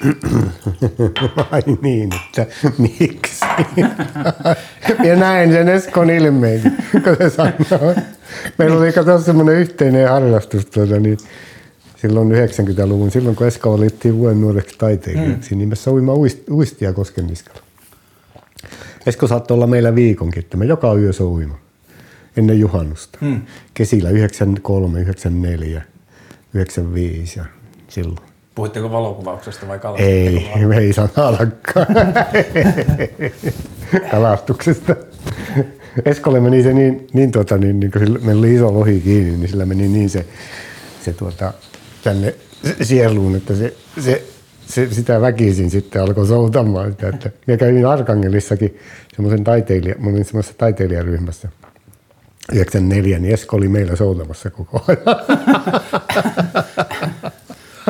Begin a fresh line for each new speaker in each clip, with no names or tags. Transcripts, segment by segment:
Ai niin, että miksi? ja näin sen Eskon ilmeen, kun se sanoo. Meillä oli kato semmoinen yhteinen harrastus tuota, niin silloin 90-luvun, silloin kun Esko valittiin vuoden nuoreksi taiteilijaksi, mm. niin me soimme uist, uistia Koskenniskalla. Esko saattoi olla meillä viikonkin, että me joka yö soimme ennen juhannusta. Mm. Kesillä 93, 94, 95 ja silloin.
Puhuitteko valokuvauksesta vai
kalastuksesta? Ei, me ei sanallakaan. Kalastuksesta. Eskolle meni se niin, niin, tuota, niin, niin kun meillä oli iso lohi kiinni, niin sillä meni niin se, se tuota, tänne sieluun, että se, se, se, sitä väkisin sitten alkoi soutamaan sitä. Että minä kävin Arkangelissakin semmoisen taiteilija, mä olin semmoisessa taiteilijaryhmässä 94, niin Esko oli meillä soutamassa koko ajan.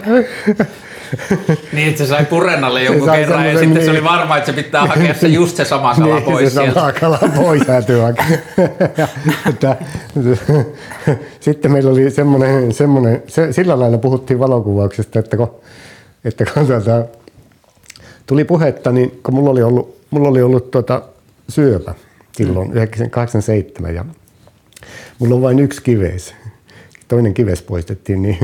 niin, että se sai purennalle jonkun se kerran ja sitten niin. se oli varma, että se pitää hakea se just se sama kala niin, pois
se sama kala pois täytyy Sitten meillä oli semmoinen, semmoinen se, sillä lailla puhuttiin valokuvauksesta, että kun, että kun tuota, tuli puhetta, niin kun mulla oli ollut, mulla oli ollut tuota, syöpä silloin, mm. 87 ja mulla on vain yksi kives. Toinen kives poistettiin, niin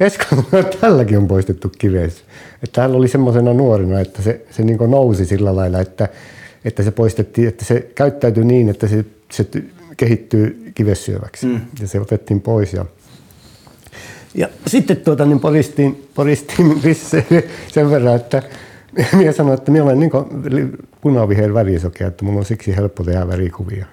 Esko, tälläkin on poistettu kives. Että hän oli semmoisena nuorena, että se, se niin nousi sillä lailla, että, että se poistettiin, että se käyttäytyi niin, että se, se kehittyy kivessyöväksi. Mm. Ja se otettiin pois. Ja, ja sitten tuota, niin poristiin, poristiin sen verran, että minä sanoin, että minä olen niin punaviher värisokea, että minulla on siksi helppo tehdä värikuvia.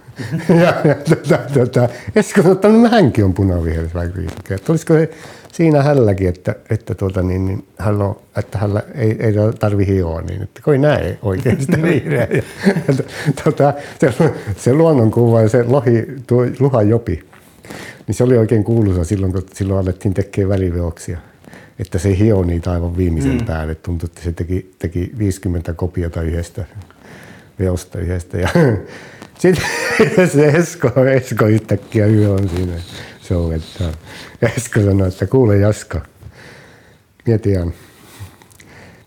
ja, ja tuota, tuota, Esko sanoi, että no, hänkin on punaviher värisokea. Että olisiko se siinä hälläkin, että, että, tuota, niin, niin, hän on, että hänellä ei, ei tarvi hioa niin, että kun ei näe oikein sitä vihreää. Ja, ja, tuota, se, se luonnonkuva ja se lohi, tuo Luhan jopi, niin se oli oikein kuuluisa silloin, kun silloin alettiin tekemään väliveoksia. Että se hio niitä aivan viimeisen mm. päälle. Tuntui, että se teki, teki 50 kopiota yhdestä veosta yhdestä. Ja sitten se Esko, Esko yhtäkkiä on siinä soveltaa. Esko sanoi, että kuule Jaska, mietitään.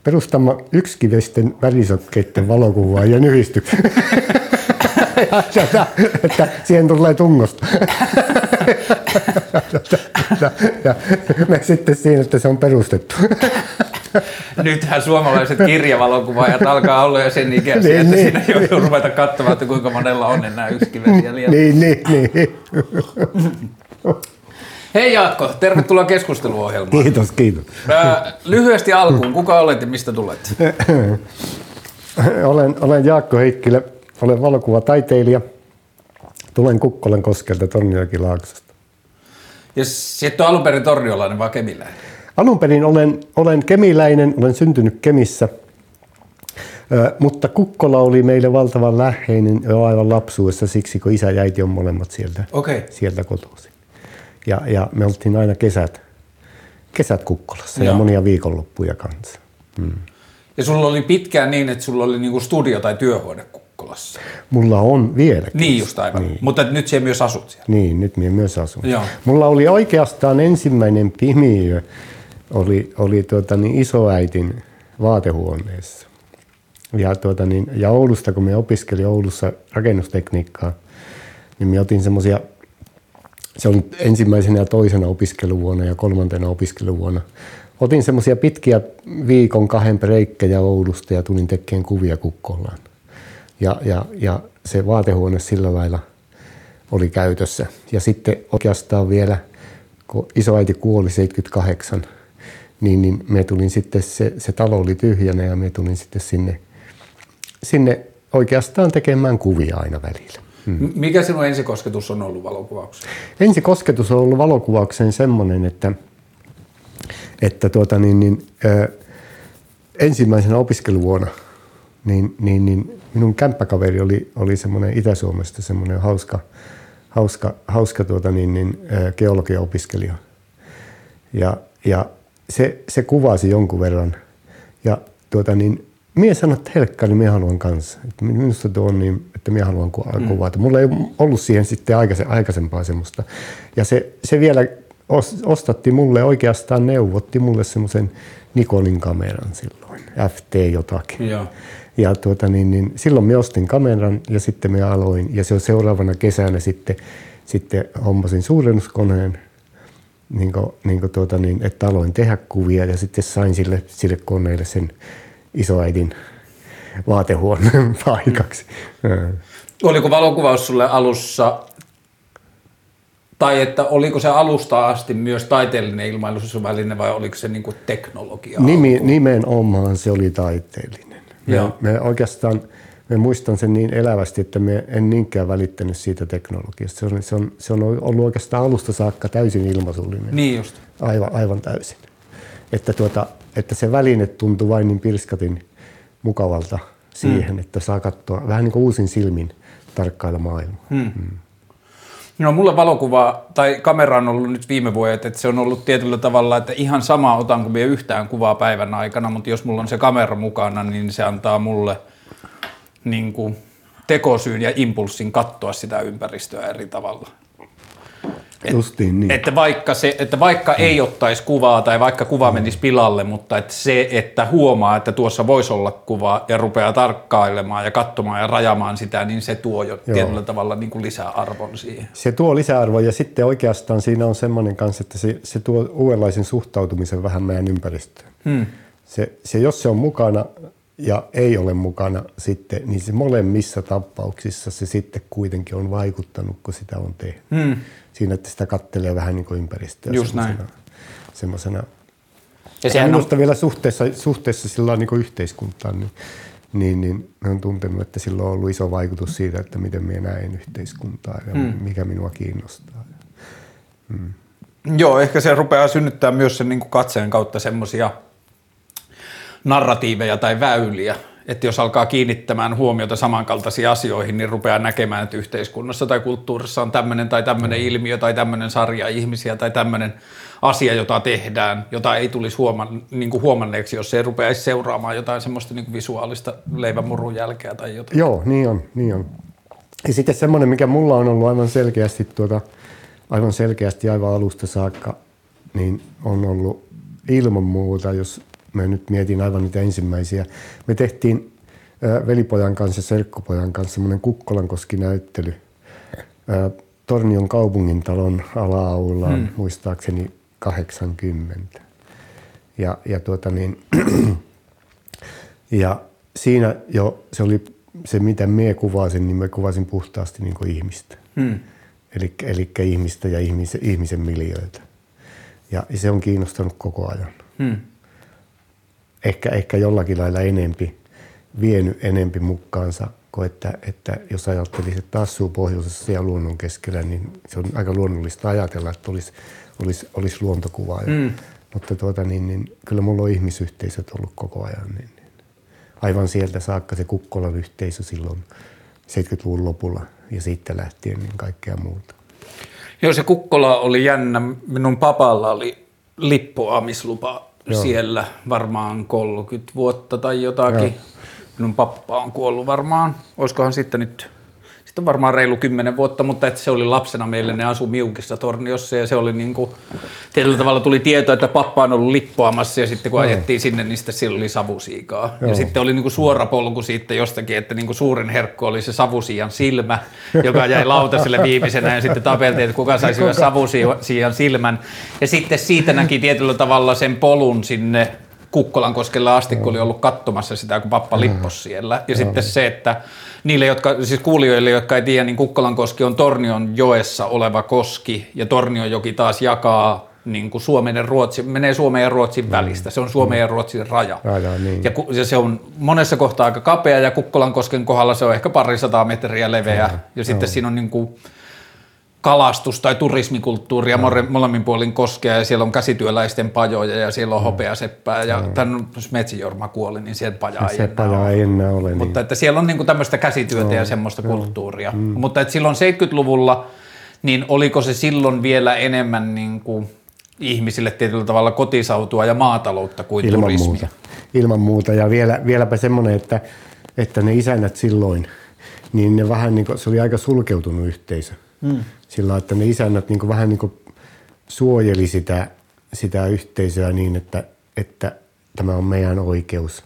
Perustamme yksikivesten värisokkeiden valokuvaa ja yhdistyksen. että siihen tulee tungosta. ja me sitten siinä, että se on perustettu.
Nythän suomalaiset kirjavalokuvaajat alkaa olla jo sen ikäisiä, niin, että niin. siinä joutuu ruveta katsomaan, että kuinka monella on enää yksikivesiä liian.
Niin, niin, niin.
Hei Jaakko, tervetuloa keskusteluohjelmaan.
Kiitos, kiitos.
lyhyesti alkuun, kuka olet ja mistä tulet?
olen, olen Jaakko Heikkilä, olen valokuvataiteilija. Tulen Kukkolan koskelta Torniokilaaksosta.
Ja se et ole alun perin torniolainen, vaan kemiläinen?
Alun perin olen, olen kemiläinen, olen syntynyt Kemissä, mutta Kukkola oli meille valtavan läheinen jo aivan lapsuudessa siksi, kun isä ja äiti on molemmat sieltä,
okay.
sieltä kotoisin. Ja, ja me oltiin aina kesät, kesät Kukkolassa Joo. ja monia viikonloppuja kanssa. Hmm.
Ja sulla oli pitkään niin, että sulla oli niinku studio tai työhuone Kukkolassa.
Mulla on vielä.
Niin just aivan. Niin. Mutta nyt siellä myös asut siellä.
Niin, nyt minä myös asun. Joo. Mulla oli oikeastaan ensimmäinen pimiö, oli, oli tuota, niin isoäitin vaatehuoneessa. Ja, tuota, niin, ja Oulusta, kun me opiskelin Oulussa rakennustekniikkaa, niin me otin semmoisia se oli ensimmäisenä ja toisena opiskeluvuonna ja kolmantena opiskeluvuonna. Otin semmoisia pitkiä viikon kahden breikkejä Oulusta ja tulin tekemään kuvia Kukkolaan. Ja, ja, ja se vaatehuone sillä lailla oli käytössä. Ja sitten oikeastaan vielä, kun isoäiti kuoli 78, niin, niin me tulin sitten, se, se talo oli tyhjänä ja me tulin sitten sinne, sinne oikeastaan tekemään kuvia aina välillä.
Hmm. Mikä sinun ensikosketus on ollut valokuvaukseen?
Ensikosketus on ollut valokuvaukseen semmoinen, että, että tuota niin, niin, ö, ensimmäisenä opiskeluvuonna niin, niin, niin minun kämppäkaveri oli, oli semmoinen Itä-Suomesta semmoinen hauska, hauska, hauska tuota niin, niin, geologia-opiskelija. Ja, ja se, se kuvasi jonkun verran. Ja tuota niin, Mie sanoin, että helkka, niin minä haluan kanssa. Että minusta tuo on niin, että minä haluan ku- mm. kuvata. Mulla ei ollut siihen sitten aikaisempaa semmoista. Ja se, se vielä os, ostatti mulle oikeastaan neuvotti mulle semmoisen Nikonin kameran silloin, FT jotakin.
Joo.
Ja tuota, niin, niin, silloin me ostin kameran ja sitten me aloin. Ja se on seuraavana kesänä sitten, sitten hommasin suurennuskoneen, niin kuin, niin kuin tuota, niin, että aloin tehdä kuvia ja sitten sain sille, sille koneelle sen isoäidin vaatehuoneen paikaksi. Mm.
Oliko valokuvaus sulle alussa, tai että oliko se alusta asti myös taiteellinen ilmailuväline vai oliko se niinku teknologia?
Nimi, nimenomaan se oli taiteellinen. Me, me oikeastaan, me muistan sen niin elävästi, että me en niinkään välittänyt siitä teknologiasta. Se on, se on, se on ollut oikeastaan alusta saakka täysin ilmaisullinen.
Niin just.
Aivan, aivan täysin. Että, tuota, että se väline tuntui vain niin pirskatin mukavalta siihen, mm. että saa katsoa vähän niin kuin uusin silmin tarkkailla maailmaa. Mm. Mm.
No mulle valokuva tai kamera on ollut nyt viime vuodet, että se on ollut tietyllä tavalla, että ihan sama otanko minä yhtään kuvaa päivän aikana, mutta jos mulla on se kamera mukana, niin se antaa mulle niin kuin tekosyyn ja impulssin katsoa sitä ympäristöä eri tavalla. Et,
Justiin niin.
Että vaikka, se, että vaikka mm. ei ottaisi kuvaa tai vaikka kuva menisi pilalle, mutta että se, että huomaa, että tuossa voisi olla kuva ja rupeaa tarkkailemaan ja katsomaan ja rajamaan sitä, niin se tuo jo Joo. tietyllä tavalla niin kuin lisäarvon siihen.
Se tuo lisäarvoa ja sitten oikeastaan siinä on semmoinen kanssa, että se, se tuo uudenlaisen suhtautumisen vähän meidän ympäristöön. Hmm. Se, se, jos se on mukana ja ei ole mukana sitten, niin se molemmissa tapauksissa se sitten kuitenkin on vaikuttanut, kun sitä on tehnyt. Hmm siinä, että sitä kattelee vähän niin kuin ympäristöä.
Just näin.
Semmoisena, ja sehän minusta on... vielä suhteessa, suhteessa sillä niin kuin yhteiskuntaan, niin, niin, niin olen tuntenut, että sillä on ollut iso vaikutus siitä, että miten minä näen yhteiskuntaa ja hmm. mikä minua kiinnostaa.
Hmm. Joo, ehkä se rupeaa synnyttää myös sen niin kuin katseen kautta semmoisia narratiiveja tai väyliä, että jos alkaa kiinnittämään huomiota samankaltaisiin asioihin, niin rupeaa näkemään, että yhteiskunnassa tai kulttuurissa on tämmöinen tai tämmöinen ilmiö tai tämmöinen sarja ihmisiä tai tämmöinen asia, jota tehdään, jota ei tulisi huoman, niin kuin huomanneeksi, jos se ei rupeaisi seuraamaan jotain semmoista niin kuin visuaalista leivänmurun jälkeä tai jotain.
Joo, niin on, niin on. Ja sitten semmoinen, mikä mulla on ollut aivan selkeästi, tuota, aivan selkeästi aivan alusta saakka, niin on ollut ilman muuta, jos mä nyt mietin aivan niitä ensimmäisiä. Me tehtiin velipojan kanssa ja serkkupojan kanssa semmoinen Kukkolankoski-näyttely Tornion kaupungintalon ala hmm. muistaakseni 80. Ja, ja, tuota niin, ja siinä jo se oli se, mitä me kuvasin, niin mä kuvasin puhtaasti niin kuin ihmistä. Hmm. Eli, eli ihmistä ja ihmisen, ihmisen miljöitä. Ja se on kiinnostanut koko ajan. Hmm ehkä, ehkä jollakin lailla enempi, vienyt enempi mukaansa kuin että, että jos ajattelisi, että asuu pohjoisessa ja luonnon keskellä, niin se on aika luonnollista ajatella, että olisi, olisi, olisi luontokuvaa. Mm. Mutta tuota, niin, niin, kyllä mulla on ihmisyhteisöt ollut koko ajan. Niin, niin. Aivan sieltä saakka se Kukkolan yhteisö silloin 70-luvun lopulla ja siitä lähtien niin kaikkea muuta.
Joo, se Kukkola oli jännä. Minun papalla oli lippuamislupa Joo. siellä varmaan 30 vuotta tai jotakin. Joo. Minun pappa on kuollut varmaan, olisikohan sitten nyt sitten varmaan reilu kymmenen vuotta, mutta että se oli lapsena meille, ne asui Miukissa Torniossa ja se oli niin kuin, tietyllä tavalla tuli tieto, että pappa on ollut lippuamassa ja sitten kun no. ajettiin sinne, niin sitten siellä oli savusiikaa. Joo. Ja sitten oli niin kuin suora polku siitä jostakin, että niin kuin suurin herkku oli se savusiian silmä, joka jäi lautaselle viimeisenä ja sitten tapeltiin, että kuka saisi savusiian silmän. Ja sitten siitä näki tietyllä tavalla sen polun sinne Kukkolan koskella asti, kun oli ollut katsomassa sitä, kun pappa lippos siellä. Ja sitten se, että niille, jotka, siis kuulijoille, jotka ei tiedä, niin Kukkolankoski on Tornion joessa oleva koski ja Tornionjoki taas jakaa niin kuin Suomen ja Ruotsin, menee Suomen ja Ruotsin mm. välistä. Se on Suomen mm. ja Ruotsin raja. raja niin. ja, ja, se on monessa kohtaa aika kapea ja Kukkolan kohdalla se on ehkä parisataa metriä leveä. Ja, ja sitten siinä on niin kuin, kalastus- tai turismikulttuuria no. molemmin puolin koskea ja siellä on käsityöläisten pajoja ja siellä on no. hopeaseppää ja no. tämän, jos Metsijorma kuoli, niin siellä paja ei,
se enää, paja ei enää ole. Niin.
Mutta että siellä on niinku tämmöistä käsityötä no. ja semmoista no. kulttuuria. Mm. Mutta että silloin 70-luvulla, niin oliko se silloin vielä enemmän niin kuin ihmisille tietyllä tavalla kotisautua ja maataloutta kuin
Ilman
turismia?
Muuta. Ilman muuta ja vielä, vieläpä semmoinen, että, että ne isännät silloin, niin ne vähän niin kuin, se oli aika sulkeutunut yhteisö. Mm. Sillä että ne isännät niin vähän niin kuin suojeli sitä, sitä yhteisöä niin, että, että tämä on meidän oikeus.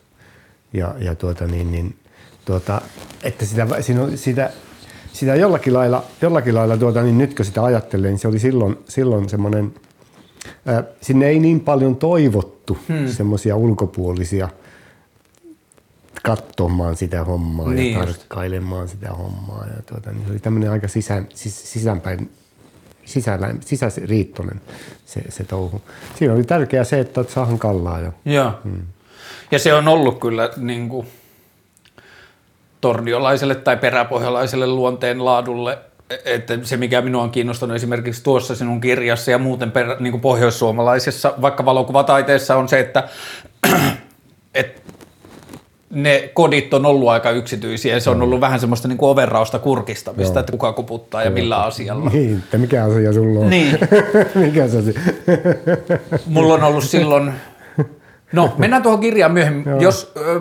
Ja, ja tuota, niin, niin, tuota, että sitä, siinä on, sitä, sitä jollakin lailla, jollakin lailla tuota, niin nyt kun sitä ajattelee, niin se oli silloin, silloin semmoinen, sinne ei niin paljon toivottu hmm. semmoisia ulkopuolisia katsomaan sitä hommaa
Niin
ja
just.
tarkkailemaan sitä hommaa. Ja tuota, niin se oli tämmöinen aika sisään, sis, sisäänpäin, sisällä, sisäriittoinen se, se touhu. Siinä oli tärkeää se, että saahan kallaa. Ja,
Joo. Hmm. Ja se on ollut kyllä niin kuin, torniolaiselle tai peräpohjalaiselle luonteen laadulle, että se mikä minua on kiinnostanut esimerkiksi tuossa sinun kirjassa ja muuten perä, niin kuin pohjoissuomalaisessa, vaikka valokuvataiteessa on se, että ne kodit on ollut aika yksityisiä se on ollut vähän semmoista niin kuin overrausta kurkistamista,
Joo.
että kuka kuputtaa ja millä asialla.
niin, että mikä asia sulla on?
Niin.
mikä se asia?
Mulla on ollut silloin, no mennään tuohon kirjaan myöhemmin, jos ö,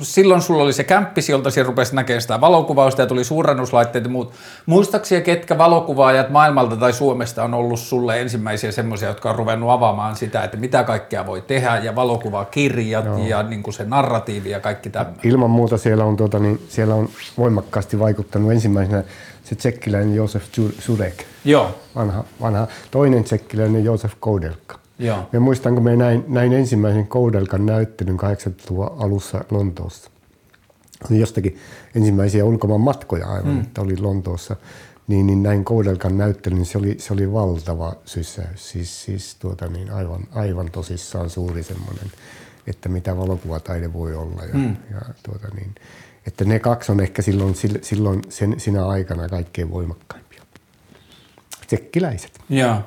silloin sulla oli se kämppis, jolta siellä rupesi näkemään sitä valokuvausta ja tuli suurennuslaitteet ja muut. Muistaakseni ketkä valokuvaajat maailmalta tai Suomesta on ollut sulle ensimmäisiä semmoisia, jotka on ruvennut avaamaan sitä, että mitä kaikkea voi tehdä ja valokuvakirjat ja niin kuin se narratiivi ja kaikki tämmöinen.
Ilman muuta siellä on, tuota, niin, siellä on voimakkaasti vaikuttanut ensimmäisenä se tsekkiläinen Josef Surek,
Joo,
vanha, vanha toinen tsekkiläinen Josef Koudelka.
Joo.
Ja muistan, kun me näin, näin ensimmäisen Koudelkan näyttelyn 80-luvun alussa Lontoossa. Oli jostakin ensimmäisiä ulkomaan matkoja aivan, mm. että oli Lontoossa. Niin, niin näin Koudelkan näyttelyn, se oli, se oli valtava sysäys. Siis, siis tuota niin, aivan, aivan tosissaan suuri semmoinen, että mitä valokuvataide voi olla. Ja, mm. ja tuota niin, että ne kaksi on ehkä silloin, silloin sen, sinä aikana kaikkein voimakkaimpia. Tsekkiläiset.
Joo.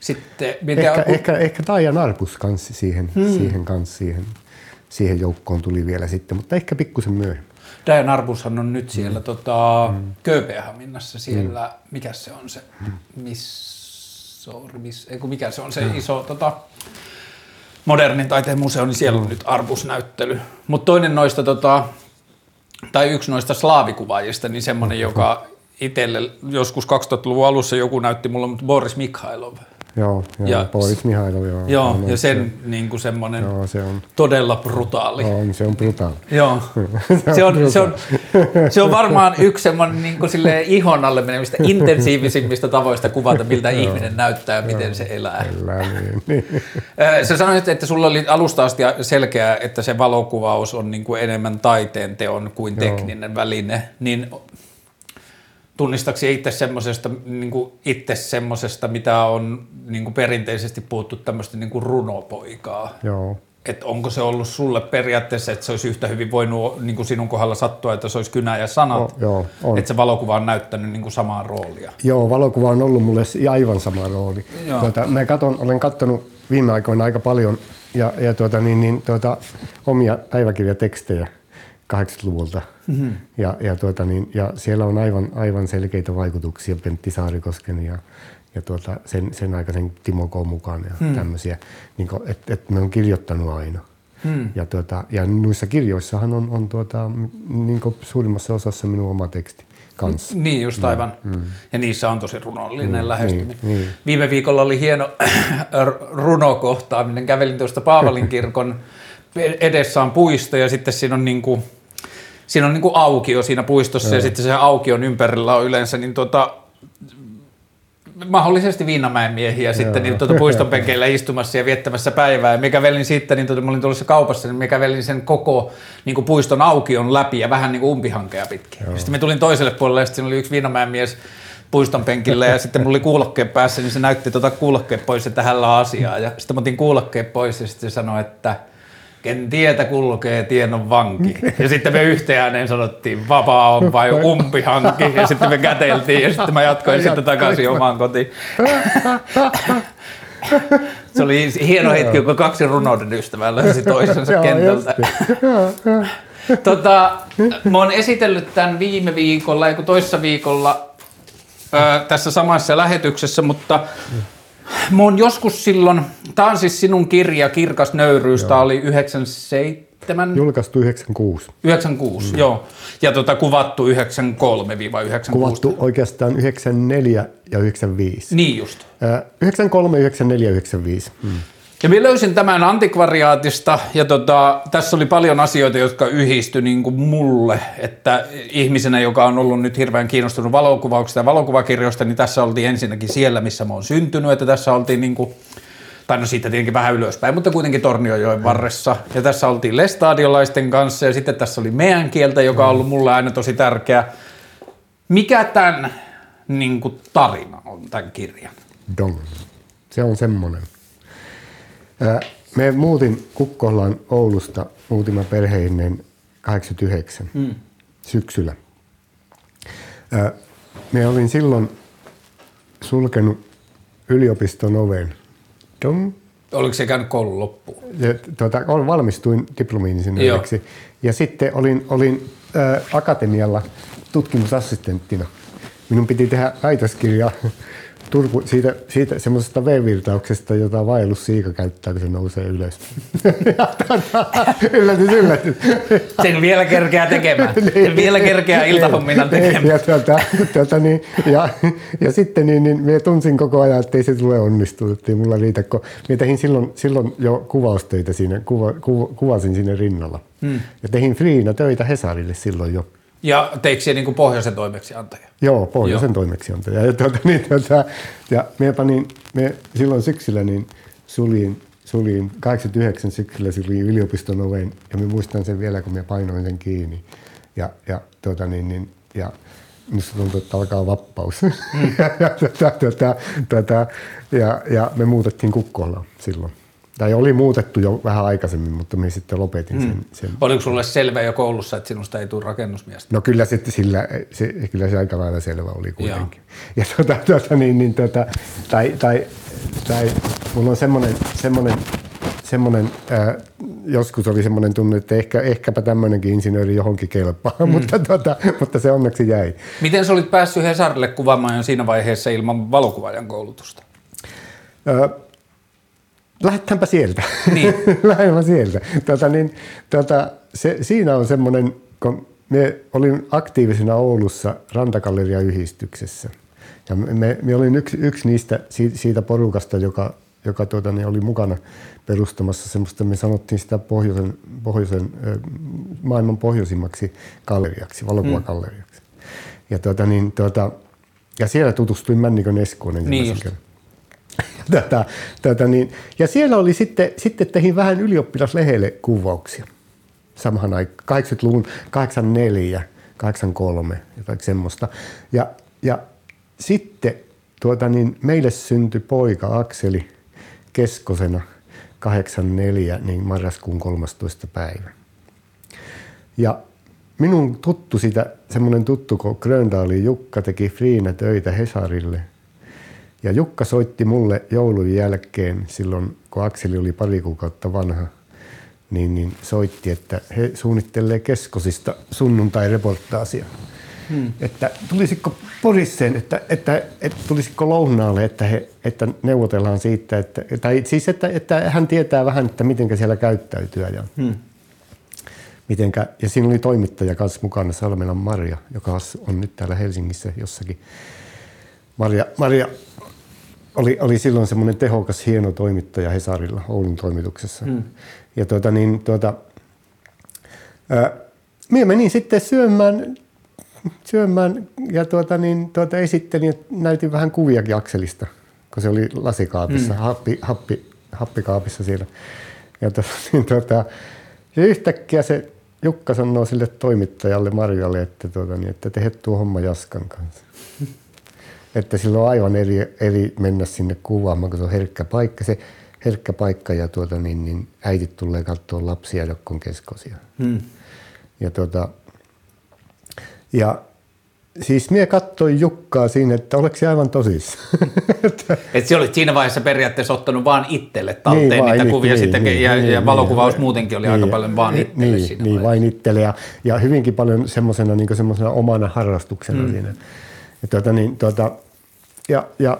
Sitten, mitä
Ehkä,
on,
ehkä, ehkä Taija Narpus kanssa siihen, hmm. siihen, kans siihen, siihen joukkoon tuli vielä sitten, mutta ehkä pikkusen myöhemmin.
Diane Arbushan on nyt siellä mm. tota, mm. Kööpenhaminassa siellä, mm. mikä se on se, Missouri, miss, ei kun mikä se on se mm. iso tota, modernin taiteen museo, niin siellä on nyt Arbus-näyttely. Mutta toinen noista, tota, tai yksi noista slaavikuvaajista, niin semmoinen, joka itselle joskus 2000-luvun alussa joku näytti mulle, mutta Boris Mikhailov.
Joo, joo
Ja-
Boris Mihailov, joo.
Joo,
on,
ja sen niin kuin semmoinen
Joo, se on,
todella brutaali.
on, se on brutaali.
Joo. Se on, se, on, se on varmaan yksi semmoinen niin kuin silleen ihon alle menemistä intensiivisimmistä tavoista kuvata, miltä ihminen näyttää ja miten se elää.
Kyllä, niin, niin.
Sä sanoit, että sulla oli alusta asti selkeää, että se valokuvaus on niin kuin enemmän taiteen teon kuin tekninen väline. Niin tunnistaksi itse semmoisesta, niin kuin itse semmoisesta, mitä on niin kuin perinteisesti puhuttu tämmöistä niin kuin runopoikaa?
Joo.
että onko se ollut sulle periaatteessa, että se olisi yhtä hyvin voinut niin kuin sinun kohdalla sattua, että se olisi kynä ja sanat,
O- joo, on.
että se valokuva on näyttänyt niin kuin samaa roolia.
Joo, valokuva on ollut mulle aivan sama rooli.
Joo.
Tuota, mä katon, olen katsonut viime aikoina aika paljon ja, ja tuota, niin, niin, tuota, omia päiväkirjatekstejä 80-luvulta. Mm-hmm. Ja, ja, tuota, niin, ja siellä on aivan, aivan selkeitä vaikutuksia Pentti Saarikosken ja, ja tuota, sen, sen aikaisen Timo K. mukaan ja hmm. tämmöisiä, niin että et ne on kirjoittanut aina. Hmm. Ja, tuota, ja noissa kirjoissahan on, on tuota, niin suurimmassa osassa minun oma teksti kanssa.
Niin, just aivan. Mm. Ja niissä on tosi runollinen mm, lähestyminen.
niin, niin.
Viime viikolla oli hieno runokohtaaminen. Kävelin tuosta Paavalin kirkon edessä on puisto ja sitten siinä on niin kuin, siinä on niin kuin aukio siinä puistossa ja sitten se aukion ympärillä on yleensä niin tuota, mahdollisesti Viinamäen miehiä sitten niin tuota puiston penkeillä istumassa ja viettämässä päivää. Ja me kävelin sitten, niin tuota, mä olin tuossa kaupassa, niin me kävelin sen koko niin kuin puiston aukion läpi ja vähän niin kuin umpihankea pitkin. Ja sitten me tulin toiselle puolelle ja sitten siinä oli yksi Viinamäen mies puiston penkillä ja sitten mulla oli kuulokkeen päässä, niin se näytti tuota kuulokkeen pois, että hänellä on asiaa. Ja sitten mä otin kuulokkeen pois ja sitten se sanoi, että ken tietä kulkee, tien on vanki. Ja sitten me yhteen ääneen sanottiin, vapaa on vai umpihanki. Ja sitten me käteltiin ja sitten mä jatkoin sitten takaisin omaan kotiin. Se oli hieno hetki, kun kaksi runouden ystävää löysi toisensa kentältä. Tota, mä oon esitellyt tämän viime viikolla, eiku toissa viikolla ää, tässä samassa lähetyksessä, mutta mä oon joskus silloin, tää on siis sinun kirja Kirkas nöyryys, tää oli 97 97,
Julkaistu 96.
96, mm. joo. Ja tota, kuvattu 93-96.
Kuvattu oikeastaan 94 ja 95.
Niin just.
Ää, 93, 94 95. Mm.
Ja minä löysin tämän antikvariaatista ja tota, tässä oli paljon asioita, jotka yhdistyi niin kuin mulle, että ihmisenä, joka on ollut nyt hirveän kiinnostunut valokuvauksista ja valokuvakirjoista, niin tässä oltiin ensinnäkin siellä, missä mä oon syntynyt, että tässä oltiin niin kuin, tai no siitä tietenkin vähän ylöspäin, mutta kuitenkin Torniojoen varressa. Ja tässä oltiin lestadiolaisten kanssa ja sitten tässä oli meidän kieltä, joka on ollut mulle aina tosi tärkeä. Mikä tämän niin kuin, tarina on tämän kirjan?
Dong. Se on semmoinen. Me muutin Kukkolaan Oulusta, muutimme perheineen 89 mm. syksyllä. Me olin silloin sulkenut yliopiston oven. Dong.
Oliko se käynyt koulun loppuun?
Ja, tuota, valmistuin diplomi-insinööriksi ja sitten olin, olin ää, akatemialla tutkimusassistenttina. Minun piti tehdä väitöskirja Turku, siitä, siitä semmoisesta V-virtauksesta, jota vaellussiika käyttää, kun se nousee ylös. Yllätys, yllätys.
Sen vielä kerkeää tekemään. Sen vielä kerkeää iltahomminan tekemään.
Ja, tuota, tuota, niin, ja, ja sitten niin, niin minä tunsin koko ajan, että ei se tule onnistua, että ei mulla riitä. Kun minä tein silloin, silloin jo kuvaustöitä siinä, kuva, kuva, kuvasin sinne rinnalla. Hmm. Ja tein friina töitä Hesarille silloin jo.
Ja teikö se niin kuin pohjoisen toimeksiantaja?
Joo, pohjoisen Joo. toimeksiantaja. Ja, tuota, niin, tuota, ja me panin, me silloin syksyllä niin suliin, suliin 89 syksyllä suliin yliopiston oven ja me muistan sen vielä, kun me painoin sen kiinni. Ja, ja, tuota, niin, niin, ja Minusta tuntuu, että alkaa vappaus. Mm. ja, ja, tuota, tuota, tuota, ja, ja me muutettiin Kukkolaan silloin. Tai oli muutettu jo vähän aikaisemmin, mutta me sitten lopetin sen. Mm. sen.
Oliko sulle selvä jo koulussa, että sinusta ei tule rakennusmiestä?
No kyllä sitten sillä, se, kyllä se aika lailla selvä oli kuitenkin. Ja tuota, tuota, niin, niin, tuota, tai, tai, tai mulla on semmoinen, semmoinen, semmoinen ää, joskus oli semmoinen tunne, että ehkä, ehkäpä tämmöinenkin insinööri johonkin kelpaa, mm. mutta, tuota, mutta se onneksi jäi.
Miten sä olit päässyt Hesarille kuvaamaan jo siinä vaiheessa ilman valokuvaajan koulutusta?
Öö, Lähdetäänpä sieltä. Niin. Lähdetään sieltä. Tota, niin, tota, se, siinä on semmoinen, kun me olin aktiivisena Oulussa Rantakalleria-yhdistyksessä. Ja me, me olin yksi, yksi niistä siitä porukasta, joka, joka tuota, niin oli mukana perustamassa semmoista, me sanottiin sitä pohjoisen, pohjoisen, maailman pohjoisimmaksi galleriaksi, valokuvagalleriaksi. Mm. Ja, tuota, niin, tuota, ja siellä tutustuin Männikön Eskoon ensimmäisen niin kerran tätä, tätä niin. Ja siellä oli sitten, sitten tehin vähän ylioppilaslehelle kuvauksia samaan aikaan, 80-luvun 84, 83, jotain semmoista. Ja, ja sitten tuota, niin meille syntyi poika Akseli Keskosena 84, niin marraskuun 13. päivä. Ja minun tuttu sitä, semmoinen tuttu, kun Gröndalin Jukka teki Friina töitä Hesarille – ja Jukka soitti mulle joulun jälkeen, silloin kun Akseli oli pari kuukautta vanha, niin, niin soitti, että he suunnittelee keskosista sunnuntai-reportaasia. Hmm. Että tulisiko Porisseen, että, että, että, tulisiko lounaalle, että, he, että neuvotellaan siitä, että, tai siis että, että hän tietää vähän, että miten siellä käyttäytyä. Ja, hmm. mitenkä, ja siinä oli toimittaja kanssa mukana, Salmelan Maria, joka on nyt täällä Helsingissä jossakin. Maria, Maria oli, oli silloin semmoinen tehokas, hieno toimittaja Hesarilla Oulun toimituksessa. Hmm. Ja tuota, niin, tuota, ää, minä menin sitten syömään, syömään ja tuota, niin, tuota, esittelin ja näytin vähän kuviakin Akselista, kun se oli lasikaapissa, hmm. happi, happi, happikaapissa siellä. Ja, tuota, niin, tuota, ja yhtäkkiä se Jukka sanoo sille toimittajalle Marjalle, että, tuota, niin, että tehdä tuo homma Jaskan kanssa että sillä on aivan eri, eri mennä sinne kuvaamaan, kun se on herkkä paikka. Se herkkä paikka ja tuota, niin, niin äitit tulee katsoa lapsia, jotka on keskosia. Hmm. Ja, tuota, ja siis minä katsoin Jukkaa siinä, että oliko se aivan tosissa.
Et se olit siinä vaiheessa periaatteessa ottanut vaan itselle talteen niin, niitä kuvia niin, sitten, niin, ja, niin, ja valokuvaus niin, muutenkin oli niin, aika paljon vaan itselle
niin,
siinä
Niin, vain itselle ja, ja hyvinkin paljon semmoisena niin omana harrastuksena hmm. siinä. Ja tuota, niin, tuota, ja, ja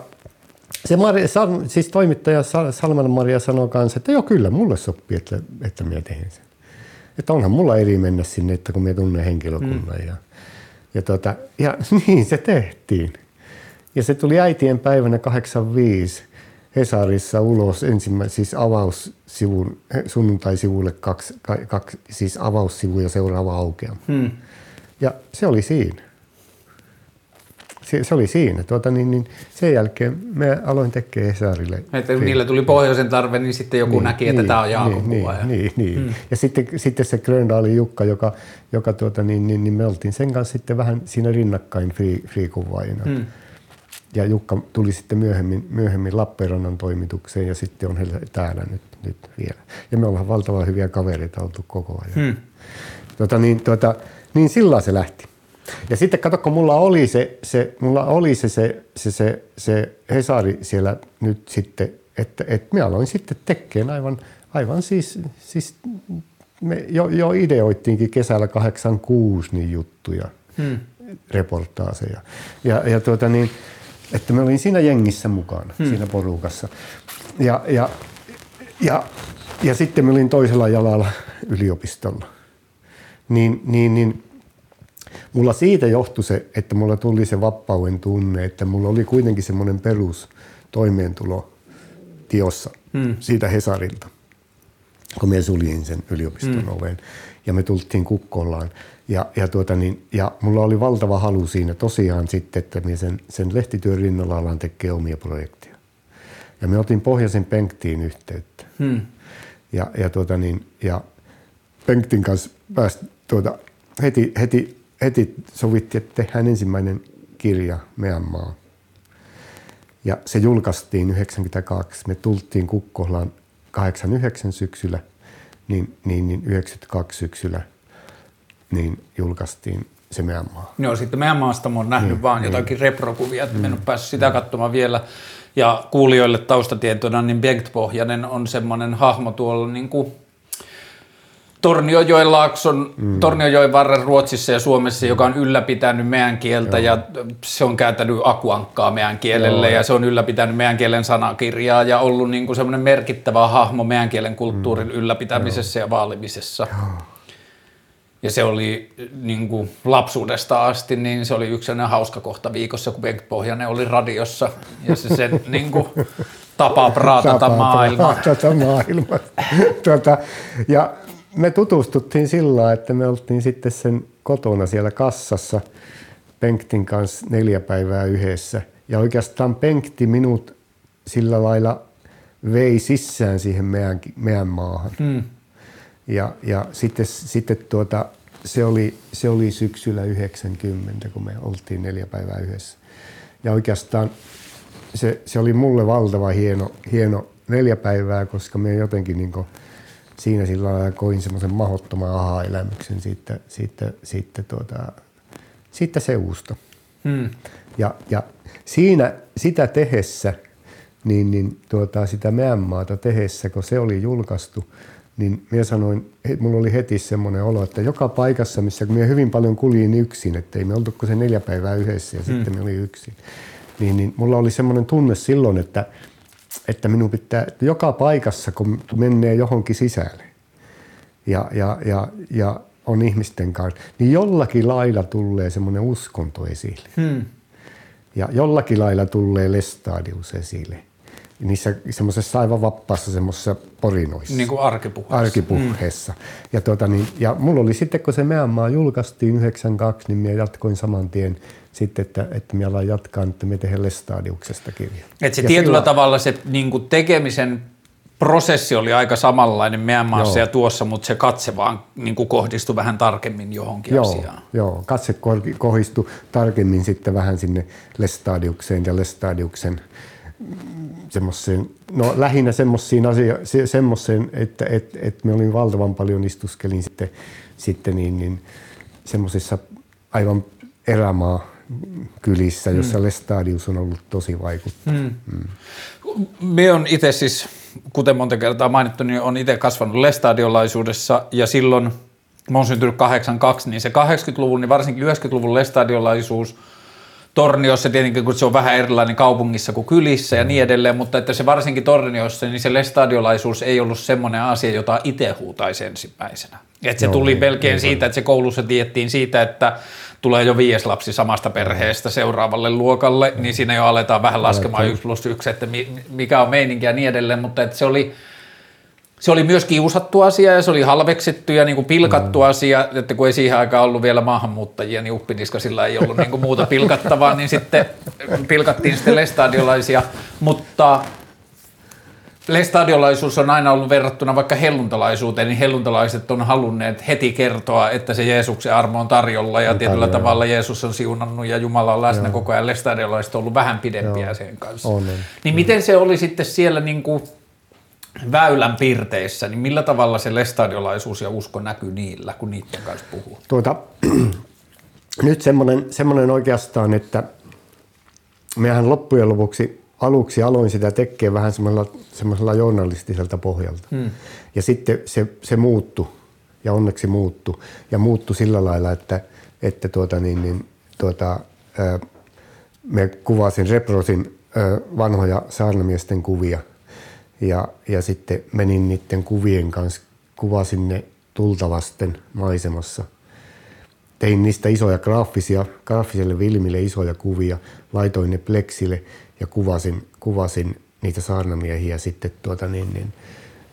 se Maria, siis toimittaja Salman Maria sanoi kanssa, että joo kyllä, mulle sopii, että, että minä teen sen. että onhan mulla eri mennä sinne, että kun me tunnen henkilökunnan. Mm. Ja, ja, tota, ja niin se tehtiin. Ja se tuli äitien päivänä 85 Hesarissa ulos ensimmäinen, siis avaussivun, sunnuntai-sivulle kaksi, kaksi, siis avaussivu ja seuraava aukea. Hmm. Ja se oli siinä. Se, se oli siinä. Tuota, niin, niin, sen jälkeen me aloin tekemään Hesarille.
Että kun niillä tuli pohjoisen tarve, niin sitten joku niin, näki, että niin, tämä on Jaakon
niin,
kuva.
Niin, ja... niin, niin. Hmm. ja sitten, sitten se Gröndalin Jukka, joka, joka tuota, niin, niin, niin, me oltiin sen kanssa sitten vähän siinä rinnakkain free, free Hmm ja Jukka tuli sitten myöhemmin, myöhemmin Lappeenrannan toimitukseen ja sitten on heillä täällä nyt, nyt vielä. Ja me ollaan valtavan hyviä kavereita oltu koko ajan. Hmm. Tota, niin, tota, niin sillä se lähti. Ja sitten kato, kun mulla oli se, se, mulla oli se, se, se, se, se Hesari siellä nyt sitten, että, että me aloin sitten tekemään aivan, aivan siis, siis me jo, jo ideoittiinkin kesällä 86 niin juttuja, hmm. reportaaseja. Ja, ja tuota niin, että me olin siinä jengissä mukana, hmm. siinä porukassa. Ja, ja, ja, ja sitten me olin toisella jalalla yliopistolla. Niin, niin, niin mulla siitä johtui se, että mulla tuli se vapauden tunne, että mulla oli kuitenkin semmoinen perus toimeentulo tiossa hmm. siitä Hesarilta, kun me suljin sen yliopiston hmm. oven ja me tultiin Kukkolaan. Ja, ja, tuota niin, ja mulla oli valtava halu siinä tosiaan sitten, että me sen, sen lehtityön rinnalla alan tekee omia projekteja. Ja me otin Pohjoisen Penktiin yhteyttä. Hmm. Ja, ja, tuota niin, ja Penktin kanssa pääst, tuota, heti, heti, heti sovittiin, että tehdään ensimmäinen kirja Meidän maa. Ja se julkaistiin 92. Me tultiin Kukkolaan 89 syksyllä, niin, niin, niin 92 syksyllä – niin julkaistiin se meidän maa.
Joo, sitten meidän maasta mä oon nähnyt niin, vaan niin. jotakin reprokuvia, että mm. en ole päässyt sitä katsomaan vielä. Ja kuulijoille taustatietona, niin Bengt-Pohjanen on semmoinen hahmo tuolla niin kuin Torniojoen laakson, mm. Torniojoen varren Ruotsissa ja Suomessa, joka on ylläpitänyt meidän kieltä Joo. ja se on käytänyt akuankkaa meidän kielelle Joo. ja se on ylläpitänyt meidän kielen sanakirjaa ja ollut niin kuin semmoinen merkittävä hahmo meidän kielen kulttuurin mm. ylläpitämisessä Joo. ja vaalimisessa. Joo. Ja se oli niin kuin lapsuudesta asti, niin se oli yksi hauska kohta viikossa, kun Bengt Pohjanen oli radiossa. Ja se sen niin kuin, tapaa praatata maailmaa.
Praatata maailmaa. tuota, ja me tutustuttiin sillä että me oltiin sitten sen kotona siellä kassassa Penktin kanssa neljä päivää yhdessä. Ja oikeastaan Penkti minut sillä lailla vei sisään siihen meidän, meidän maahan. Hmm. Ja, ja sitten, sitten tuota, se, oli, se oli syksyllä 90, kun me oltiin neljä päivää yhdessä. Ja oikeastaan se, se oli mulle valtava hieno, hieno neljä päivää, koska me jotenkin niin siinä sillä lailla koin semmoisen mahdottoman aha-elämyksen siitä, siitä, siitä, tuota, siitä seusta. Hmm. Ja, ja siinä sitä tehessä, niin, niin tuota, sitä Määnmaata tehessä, kun se oli julkaistu, niin minä sanoin, että mulla oli heti semmoinen olo, että joka paikassa, missä minä hyvin paljon kuljin yksin, että ei me oltu se neljä päivää yhdessä ja mm. sitten me oli yksin, niin, niin mulla oli semmoinen tunne silloin, että, että minun pitää, että joka paikassa, kun menee johonkin sisälle ja, ja, ja, ja on ihmisten kanssa, niin jollakin lailla tulee semmoinen uskonto esille. Hmm. Ja jollakin lailla tulee Lestadius esille niissä semmoisessa aivan vapaassa semmoisessa porinoissa.
Niin kuin arkipuheessa.
Arkipuheessa. Mm. Ja, tuota, niin, ja mulla oli sitten, kun se meidän maa julkaistiin 92, niin minä jatkoin saman tien sitten, että, että minä alan jatkaa, että me tehdään Lestadiuksesta kirja.
Että se
ja
tietyllä sillä... tavalla se niin kuin tekemisen prosessi oli aika samanlainen meidän maassa joo. ja tuossa, mutta se katse vaan niin kuin kohdistui vähän tarkemmin johonkin
joo,
asiaan.
Joo, katse kohdistui tarkemmin sitten vähän sinne Lestadiukseen ja Lestadiuksen semmoiseen, no lähinnä semmoisiin asioihin, semmoiseen, että et, et me olin valtavan paljon istuskelin sitten, sitten niin, niin semmoisissa aivan erämaa kylissä, jossa mm. Lestadius on ollut tosi vaikuttava. Mm.
Mm. Me on itse siis, kuten monta kertaa mainittu, niin on itse kasvanut lestadiolaisuudessa ja silloin, mä oon syntynyt 82, niin se 80-luvun, niin varsinkin 90-luvun lestadiolaisuus – Torniossa tietenkin, kun se on vähän erilainen kaupungissa kuin kylissä ja niin edelleen, mutta että se varsinkin Torniossa, niin se lestadiolaisuus ei ollut semmoinen asia, jota itse huutaisi ensimmäisenä. Että se
Joo,
tuli
niin,
melkein
niin
siitä, että se koulussa tiettiin siitä, että tulee jo viides lapsi samasta perheestä seuraavalle luokalle, niin siinä jo aletaan vähän laskemaan yksi plus yksi, että mi- mikä on meininki ja niin edelleen, mutta että se oli, se oli myös kiusattu asia ja se oli halveksittu ja niin kuin pilkattu mm. asia, että kun ei siihen aikaan ollut vielä maahanmuuttajia, niin uppiniskasilla ei ollut niin kuin muuta pilkattavaa, niin sitten pilkattiin sitten lestadiolaisia, mutta Lestadiolaisuus on aina ollut verrattuna vaikka helluntalaisuuteen, niin helluntalaiset on halunneet heti kertoa, että se Jeesuksen armo on tarjolla ja tietyllä
tarjolla.
tavalla Jeesus on siunannut ja Jumala on läsnä koko ajan. Lestadiolaiset on ollut vähän pidempiä
Joo.
sen kanssa.
On, on.
Niin miten se oli sitten siellä niin kuin väylän piirteissä, niin millä tavalla se lestadiolaisuus ja usko näkyy niillä, kun niiden kanssa puhuu?
Tuota, nyt semmoinen, semmoinen oikeastaan, että mehän loppujen lopuksi aluksi aloin sitä tekemään vähän semmoisella, semmoisella journalistiselta pohjalta. Hmm. Ja sitten se, se muuttui, ja onneksi muuttui. Ja muuttui sillä lailla, että, että tuota, niin, niin, tuota, ää, me kuvasin, reprosin ää, vanhoja saarnamiesten kuvia. Ja, ja sitten menin niiden kuvien kanssa, kuvasin ne tultavasten maisemassa – tein niistä isoja graafisia, graafiselle filmille isoja kuvia, laitoin ne pleksille ja kuvasin, kuvasin niitä saarnamiehiä sitten tuota niin, niin,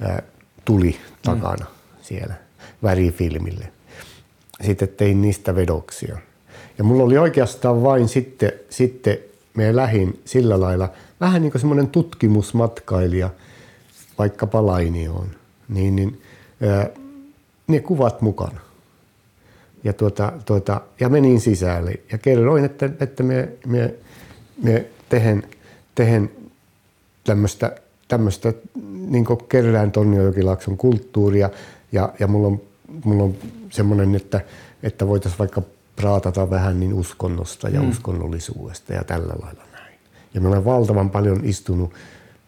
ää, tuli takana mm. siellä värifilmille. Sitten tein niistä vedoksia. Ja mulla oli oikeastaan vain sitten, sitten me lähin sillä lailla, vähän niin kuin semmoinen tutkimusmatkailija, vaikkapa Lainioon, niin, niin ää, ne kuvat mukana ja, tuota, tuota, ja menin sisälle ja kerroin, että, että me, me, me tehen, tehen tämmöistä, tämmöistä niin kerään Tornionjokilakson kulttuuria ja, ja mulla on, mulla on semmoinen, että, että voitaisiin vaikka praatata vähän niin uskonnosta ja mm. uskonnollisuudesta ja tällä lailla näin. Ja mä olen valtavan paljon istunut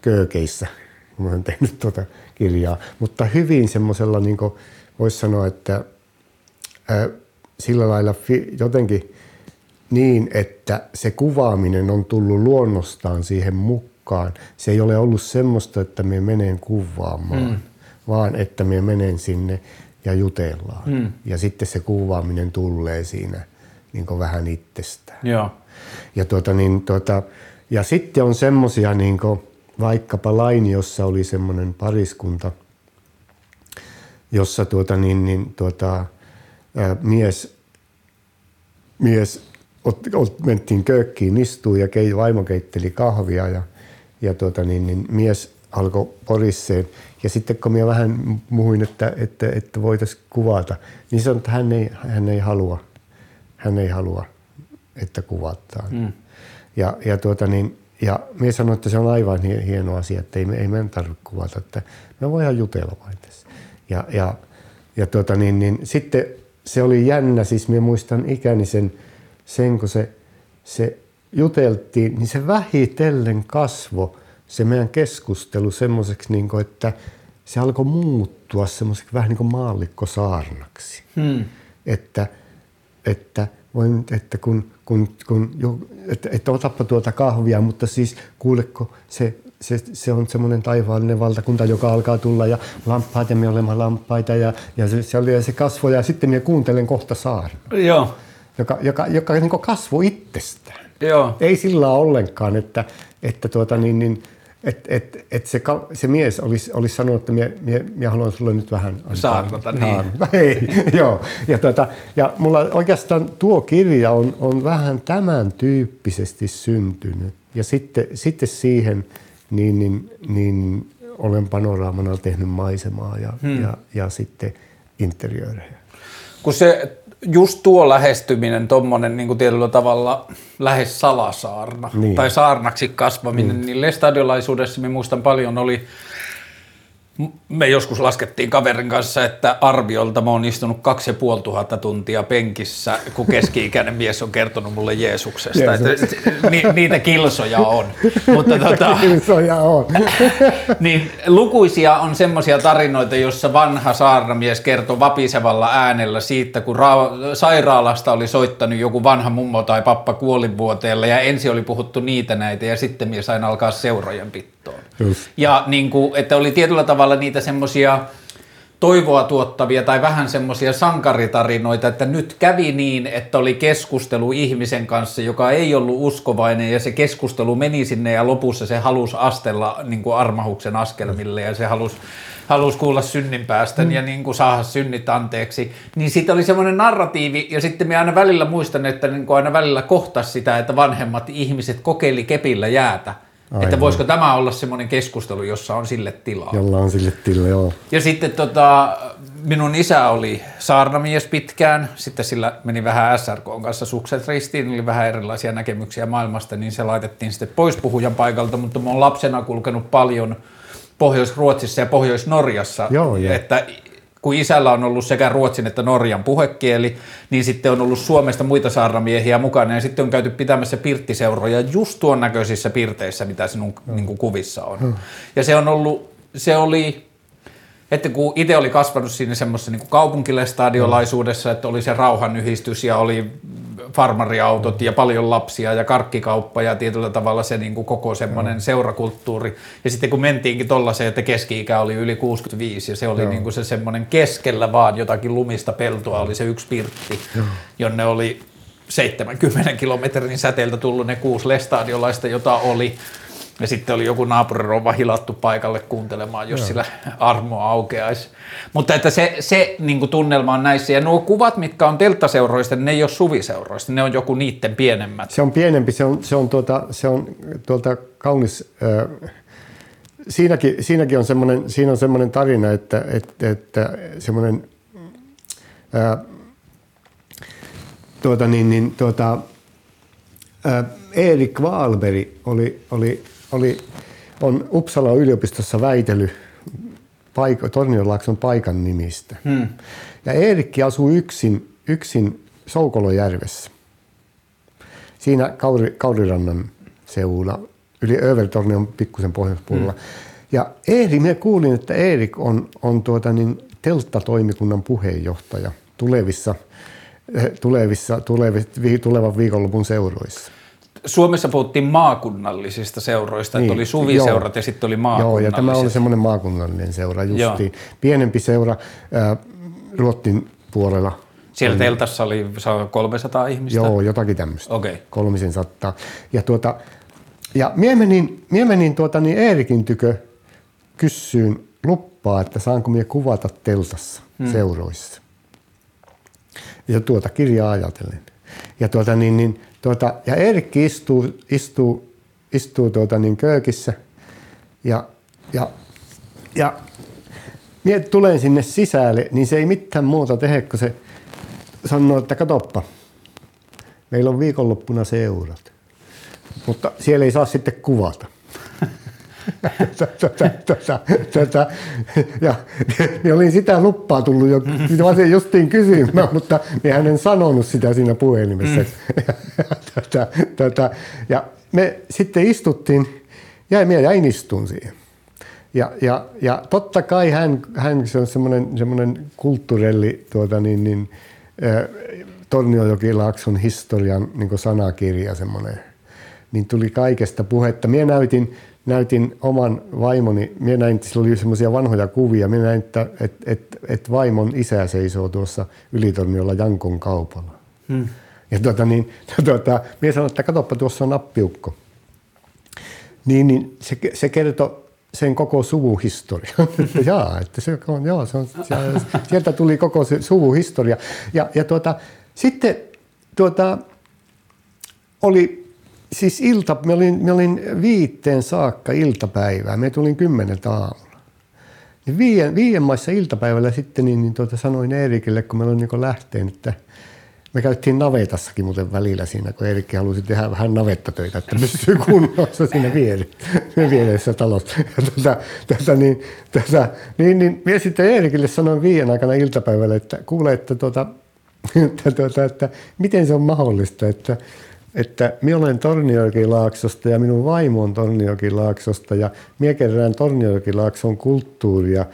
köökeissä, kun mä olen tehnyt tuota kirjaa, mutta hyvin semmoisella, niin voisi sanoa, että ää, sillä lailla fi, jotenkin niin, että se kuvaaminen on tullut luonnostaan siihen mukaan. Se ei ole ollut semmoista, että me menen kuvaamaan, mm. vaan että me menen sinne ja jutellaan. Mm. Ja sitten se kuvaaminen tulee siinä niin vähän itsestään.
Joo.
Ja, tuota, niin, tuota, ja sitten on semmoisia, niin vaikkapa Lainiossa oli semmoinen pariskunta, jossa tuota, niin, niin, tuota, ää, mies, mies ot, ot, mentiin köökkiin istuun ja kei, vaimo keitteli kahvia ja, ja tuota, niin, niin, mies alkoi porisseen. Ja sitten kun minä vähän muhuin, että, että, että voitaisiin kuvata, niin sanoi, että hän ei, hän ei halua, hän ei halua, että kuvataan. Mm. Ja, ja, tuota, niin, ja minä sanoin, että se on aivan hieno asia, että ei, ei meidän tarvitse kuvata, että me voidaan jutella vain tässä. Ja, ja, ja tuota, niin, niin, sitten se oli jännä, siis minä muistan ikäni sen, sen kun se, se juteltiin, niin se vähitellen kasvo se meidän keskustelu semmoiseksi, niin kuin, että se alkoi muuttua semmoiseksi vähän niin kuin maallikkosaarnaksi. Hmm. Että, että, voin, että kun, kun, kun jo, että, että otappa tuota kahvia, mutta siis kuuleko se se, se on semmoinen taivaallinen valtakunta, joka alkaa tulla ja lampaat ja me olemme lampaita ja, ja se, se, oli, se kasvoi ja sitten minä kuuntelen kohta saarna.
Joo.
Joka, joka, joka niin kasvoi itsestään.
Joo.
Ei sillä ollenkaan, että, että tuota niin, niin, et, et, et se, se, mies olisi, olisi sanonut, että minä, minä, minä haluan sulle nyt vähän
saarnata. Niin.
Ei, joo. Ja, tuota, ja mulla oikeastaan tuo kirja on, on vähän tämän tyyppisesti syntynyt. Ja sitten, sitten siihen niin, niin, niin olen panoraamana tehnyt maisemaa ja, hmm. ja, ja sitten interiöörejä.
Kun se just tuo lähestyminen, tuommoinen niin tietyllä tavalla lähes salasaarna niin. tai saarnaksi kasvaminen, hmm. niin lestadiolaisuudessa minä muistan paljon oli me joskus laskettiin kaverin kanssa, että arviolta mä oon istunut kaksi ja puoli tuhatta tuntia penkissä, kun keski-ikäinen mies on kertonut mulle Jeesuksesta. Jeesus. Että, ni, niitä kilsoja on. Mutta tota,
kilsoja on.
niin lukuisia on semmoisia tarinoita, jossa vanha saarnamies kertoi vapisevalla äänellä siitä, kun ra- sairaalasta oli soittanut joku vanha mummo tai pappa kuolinvuoteella ja ensin oli puhuttu niitä näitä ja sitten mies aina alkaa seurojen pittoon. Just. Ja niin kuin, että oli tietyllä tavalla niitä semmoisia toivoa tuottavia tai vähän semmoisia sankaritarinoita, että nyt kävi niin, että oli keskustelu ihmisen kanssa, joka ei ollut uskovainen ja se keskustelu meni sinne ja lopussa se halusi astella niin kuin armahuksen askelmille ja se halusi halusi kuulla synninpäästä mm. ja niin kuin saada synnit anteeksi, niin siitä oli semmoinen narratiivi ja sitten me aina välillä muistan, että niin kuin aina välillä kohtas sitä, että vanhemmat ihmiset kokeili kepillä jäätä Aivan. Että voisiko tämä olla semmoinen keskustelu, jossa on sille tilaa.
Jolla on sille tilaa, joo.
Ja sitten tota, minun isä oli saarnamies pitkään, sitten sillä meni vähän SRK kanssa sukset ristiin, oli vähän erilaisia näkemyksiä maailmasta, niin se laitettiin sitten pois puhujan paikalta, mutta mä oon lapsena kulkenut paljon Pohjois-Ruotsissa ja Pohjois-Norjassa,
Joo,
että kun isällä on ollut sekä ruotsin että norjan puhekieli, niin sitten on ollut Suomesta muita saarnamiehiä mukana ja sitten on käyty pitämässä pirttiseuroja just tuon näköisissä pirteissä, mitä sinun mm. niin kuin kuvissa on. Mm. Ja se on ollut, se oli että kun itse oli kasvanut siinä semmoisessa niin kaupunkilestadiolaisuudessa, että oli se rauhanyhdistys ja oli farmariautot ja paljon lapsia ja karkkikauppa ja tietyllä tavalla se niin kuin koko semmoinen seurakulttuuri. Ja sitten kun mentiinkin tollaiseen, että keski-ikä oli yli 65 ja se oli niin kuin se semmoinen keskellä vaan jotakin lumista peltoa oli se yksi pirtti, jonne oli 70 kilometrin säteeltä tullut ne kuusi lestadiolaista, jota oli ja sitten oli joku naapurirouva hilattu paikalle kuuntelemaan, jos Joo. sillä armo aukeaisi. Mutta että se, se niin tunnelma on näissä. Ja nuo kuvat, mitkä on telttaseuroista, ne ei ole suviseuroista, ne on joku niiden pienemmät.
Se on pienempi, se on, se on, tuota, se on tuolta kaunis... Äh, siinäkin, siinäkin on semmoinen, siinä on semmoinen tarina, että, että, että semmoinen... Äh, tuota, niin, niin, tuota, äh, Erik Waalberg oli, oli oli, on Uppsala yliopistossa väitely paik- Tornionlaakson paikan nimistä. Hmm. Ja Eerikki asuu yksin, yksin Soukolojärvessä. Siinä Kauri, Kaurirannan seudulla, yli Övertornion pikkusen pohjoispuolella. Hmm. Ja Eeri, minä kuulin, että Eerik on, on tuota niin, telttatoimikunnan puheenjohtaja tulevissa, eh, tulevissa, tulevissa, tulevan viikonlopun seuroissa.
Suomessa puhuttiin maakunnallisista seuroista, niin, että oli suviseurat joo, ja sitten oli maakunnalliset.
Joo, ja tämä oli semmoinen maakunnallinen seura justiin. Joo. Pienempi seura äh, Ruottin puolella.
Siellä teltassa oli 300 ihmistä?
Joo, jotakin tämmöistä.
Okay.
Kolmisen sattaa. Ja, tuota, ja mie menin, mie menin tuota, niin Eerikin tykö kyssyyn luppaa, että saanko mie kuvata teltassa hmm. seuroissa. Ja tuota kirjaa ajatellen. Ja tuota, niin, niin, Tuota, ja Erkki istuu, istuu, istuu tuota niin köökissä. Ja, ja, ja minä tulen sinne sisälle, niin se ei mitään muuta tehdä, kun se sanoo, että katoppa, meillä on viikonloppuna seurat, mutta siellä ei saa sitten kuvata tätä, tätä, tätä. Ja niin olin sitä luppaa tullut jo sitä justiin kysymään, mutta hän en sanonut sitä siinä puhelimessa. Mm. tätä, tätä. Ja me sitten istuttiin, ja minä jäin istun siihen. Ja, ja, ja totta kai hän, hän se on semmoinen, semmoinen kulttuurelli tuota niin, niin, Torniojokilaakson historian niin sanakirja semmoinen, niin tuli kaikesta puhetta. Minä näytin näytin oman vaimoni, minä näin, että sillä oli semmoisia vanhoja kuvia, minä näin, että et, et, et vaimon isä seisoo tuossa Ylitorniolla Jankon kaupalla. Hmm. Ja tuota, niin, tuota, minä sanoin, että katsoppa, tuossa on appiukko. Niin, niin se, se kertoi sen koko suvuhistorian. että jaa, että se on, joo, se on, sieltä tuli koko se suvuhistoria. Ja, ja tuota, sitten tuota, oli siis ilta, mä olin, mä olin viitteen saakka iltapäivää. Me tulin kymmeneltä aamulla. Niin viien, viien maissa iltapäivällä sitten niin, niin tuota, sanoin Eerikille, kun mä olin niin lähteen, että me käytiin navetassakin muuten välillä siinä, kun Eerikki halusi tehdä vähän navettatöitä, että pysyy kunnossa siinä vieressä talossa. Ja tota, tota, niin, tota, niin, niin, minä sitten Eerikille sanoin viien aikana iltapäivällä, että kuule, että, tota, että, tota, että miten se on mahdollista, että, että minä olen Torniojokilaaksosta ja minun vaimo on Torniojokilaaksosta ja minä kerään Torniojokilaakson kulttuuria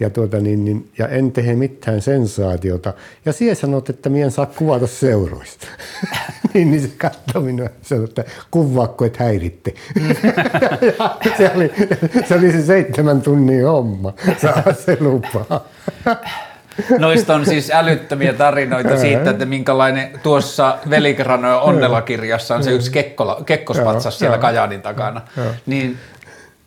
ja, tuota, niin, niin, ja en tehe mitään sensaatiota. Ja siihen sanot, että minä en saa kuvata seuroista. niin, niin se katsoi minua ja sanoi, että kuvaakko et häiritte. ja se, oli, se oli se seitsemän tunnin homma, saa se lupaa.
Noista on siis älyttömiä tarinoita siitä, että minkälainen tuossa Velikranojen onnelakirjassa on se yksi kekkola, kekkospatsas siellä Kajaanin takana. Niin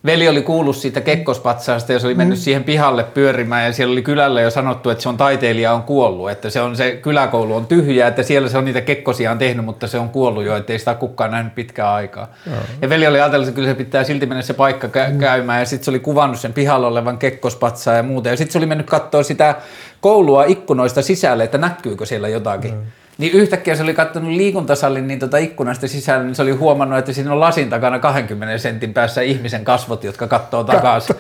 veli oli kuullut siitä kekkospatsaasta ja se oli mennyt mm. siihen pihalle pyörimään ja siellä oli kylällä jo sanottu, että se on taiteilija on kuollut, että se on se kyläkoulu on tyhjä, että siellä se on niitä kekkosia on tehnyt, mutta se on kuollut jo, ettei sitä kukaan nähnyt pitkään aikaa. Joo. Ja veli oli ajatellut, että kyllä se pitää silti mennä se paikka kä- mm. käymään ja sitten se oli kuvannut sen pihalla olevan kekkospatsaa ja muuta ja sitten se oli mennyt katsoa sitä koulua ikkunoista sisälle, että näkyykö siellä jotakin. Mm. Niin yhtäkkiä se oli katsonut liikuntasallin niin tota ikkunasta sisällä, niin se oli huomannut, että siinä on lasin takana 20 sentin päässä ihmisen kasvot, jotka katsoo takaisin.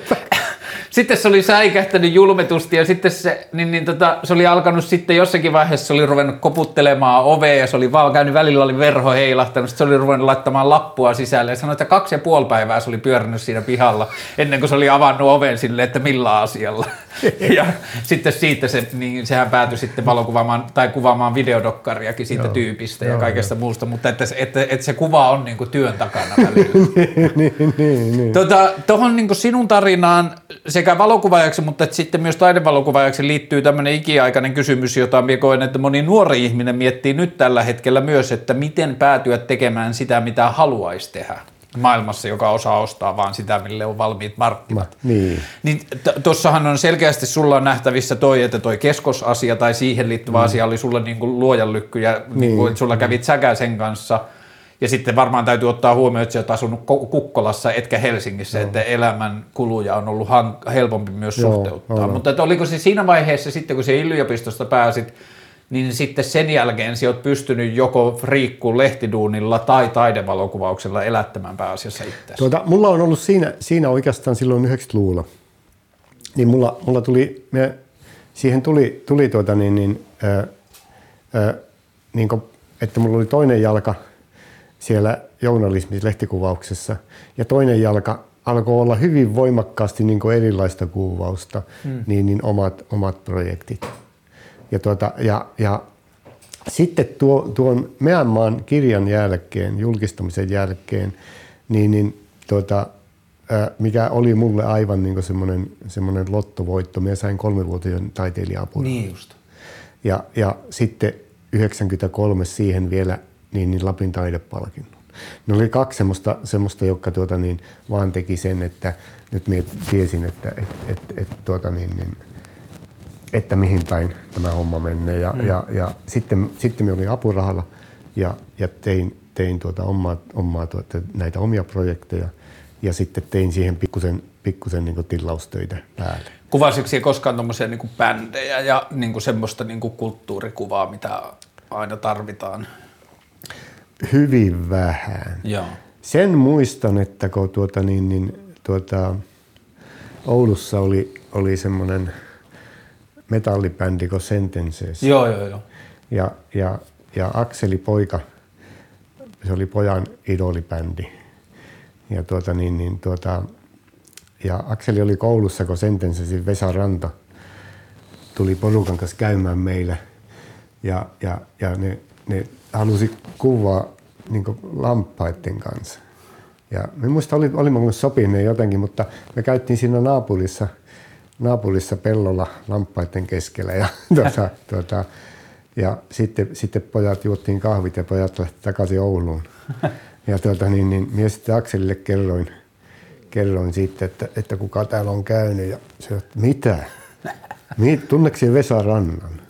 Sitten se oli säikähtänyt julmetusti ja sitten se, niin, niin tota, se oli alkanut sitten jossakin vaiheessa, se oli ruvennut koputtelemaan ovea ja se oli vaan käynyt, välillä oli verho heilahtanut, sitten se oli ruvennut laittamaan lappua sisälle ja sanoi, että kaksi ja puoli päivää se oli pyörinyt siinä pihalla ennen kuin se oli avannut oven sille, että millä asialla. ja sitten siitä se, niin sehän päätyi sitten valokuvaamaan tai kuvaamaan videodokkariakin siitä joo, tyypistä joo, ja kaikesta joo. muusta, mutta että, että, että se kuva on niin kuin työn takana välillä. niin, niin, niin. Tuota, tuohon niin sinun tarinaan sekä valokuvaajaksi, mutta että sitten myös taidevalokuvaajaksi liittyy tämmöinen ikiaikainen kysymys, jota minä koen, että moni nuori ihminen miettii nyt tällä hetkellä myös, että miten päätyä tekemään sitä, mitä haluaisi tehdä maailmassa, joka osaa ostaa vaan sitä, mille on valmiit markkinat.
Ma, niin.
niin Tuossahan on selkeästi sulla on nähtävissä toi, että toi keskosasia tai siihen liittyvä mm. asia oli sulle niin kuin luojan lykky ja niin. Niin kuin, että sulla kävit säkä sen kanssa. Ja sitten varmaan täytyy ottaa huomioon, että sä oot asunut Kukkolassa etkä Helsingissä, Joo. että elämän kuluja on ollut hank- helpompi myös Joo, suhteuttaa. Joo. Mutta että oliko se siinä vaiheessa sitten, kun se yliopistosta pääsit, niin sitten sen jälkeen sä oot pystynyt joko friikkuun lehtiduunilla tai taidevalokuvauksella elättämään pääasiassa itse.
Tuota, mulla on ollut siinä, siinä oikeastaan silloin 90-luvulla. Niin mulla, mulla tuli, me, siihen tuli, tuli tuota niin, niin, ää, ää, niin kuin, että mulla oli toinen jalka siellä journalismissa, lehtikuvauksessa ja toinen jalka alkoi olla hyvin voimakkaasti niin kuin erilaista kuvausta, hmm. niin, niin omat, omat projektit. Ja, tuota, ja, ja sitten tuo, tuon Meänmaan kirjan jälkeen, julkistamisen jälkeen, niin, niin tuota, mikä oli mulle aivan niin semmoinen, semmoinen lottovoitto. Minä sain kolmevuotiaan taiteilija
Niin just.
Ja, ja sitten 93 siihen vielä niin, niin Lapin taidepalkinnon. Ne oli kaksi semmoista, semmoista jotka tuota, niin, vaan teki sen, että nyt minä tiesin, että et, et, et, tuota, niin, niin, että mihin päin tämä homma menee. Ja, mm. ja, ja sitten, sitten minä olin apurahalla ja, ja tein, tein tuota omaa, omaa tuota, näitä omia projekteja ja sitten tein siihen pikkusen, pikkusen niin tilaustöitä päälle.
Kuvasitko koskaan tuommoisia niin bändejä ja niin semmoista niin kulttuurikuvaa, mitä aina tarvitaan?
Hyvin vähän.
Joo.
Sen muistan, että kun tuota, niin, niin, tuota, Oulussa oli, oli semmoinen – metallibändi kuin Sentences.
Joo, joo, joo.
Ja, ja, ja Akseli Poika, se oli pojan idolibändi. Ja, tuota, niin, niin, tuota, ja Akseli oli koulussa, kun Sentencesin Vesa Ranta tuli porukan kanssa käymään meillä. Ja, ja, ja ne, ne halusi kuvaa niin lamppaiden kanssa. Ja me muista oli, olimme sopineet jotenkin, mutta me käytiin siinä naapurissa – naapurissa pellolla lamppaiden keskellä. Ja, tuota, tuota, ja sitten, sitten pojat juottiin kahvit ja pojat lähti takaisin Ouluun. Ja tuota, niin, niin minä sitten Akselille kerroin, kerroin sitten, että, että kuka täällä on käynyt. Ja se että mitä? Tunneeko Vesa Rannan?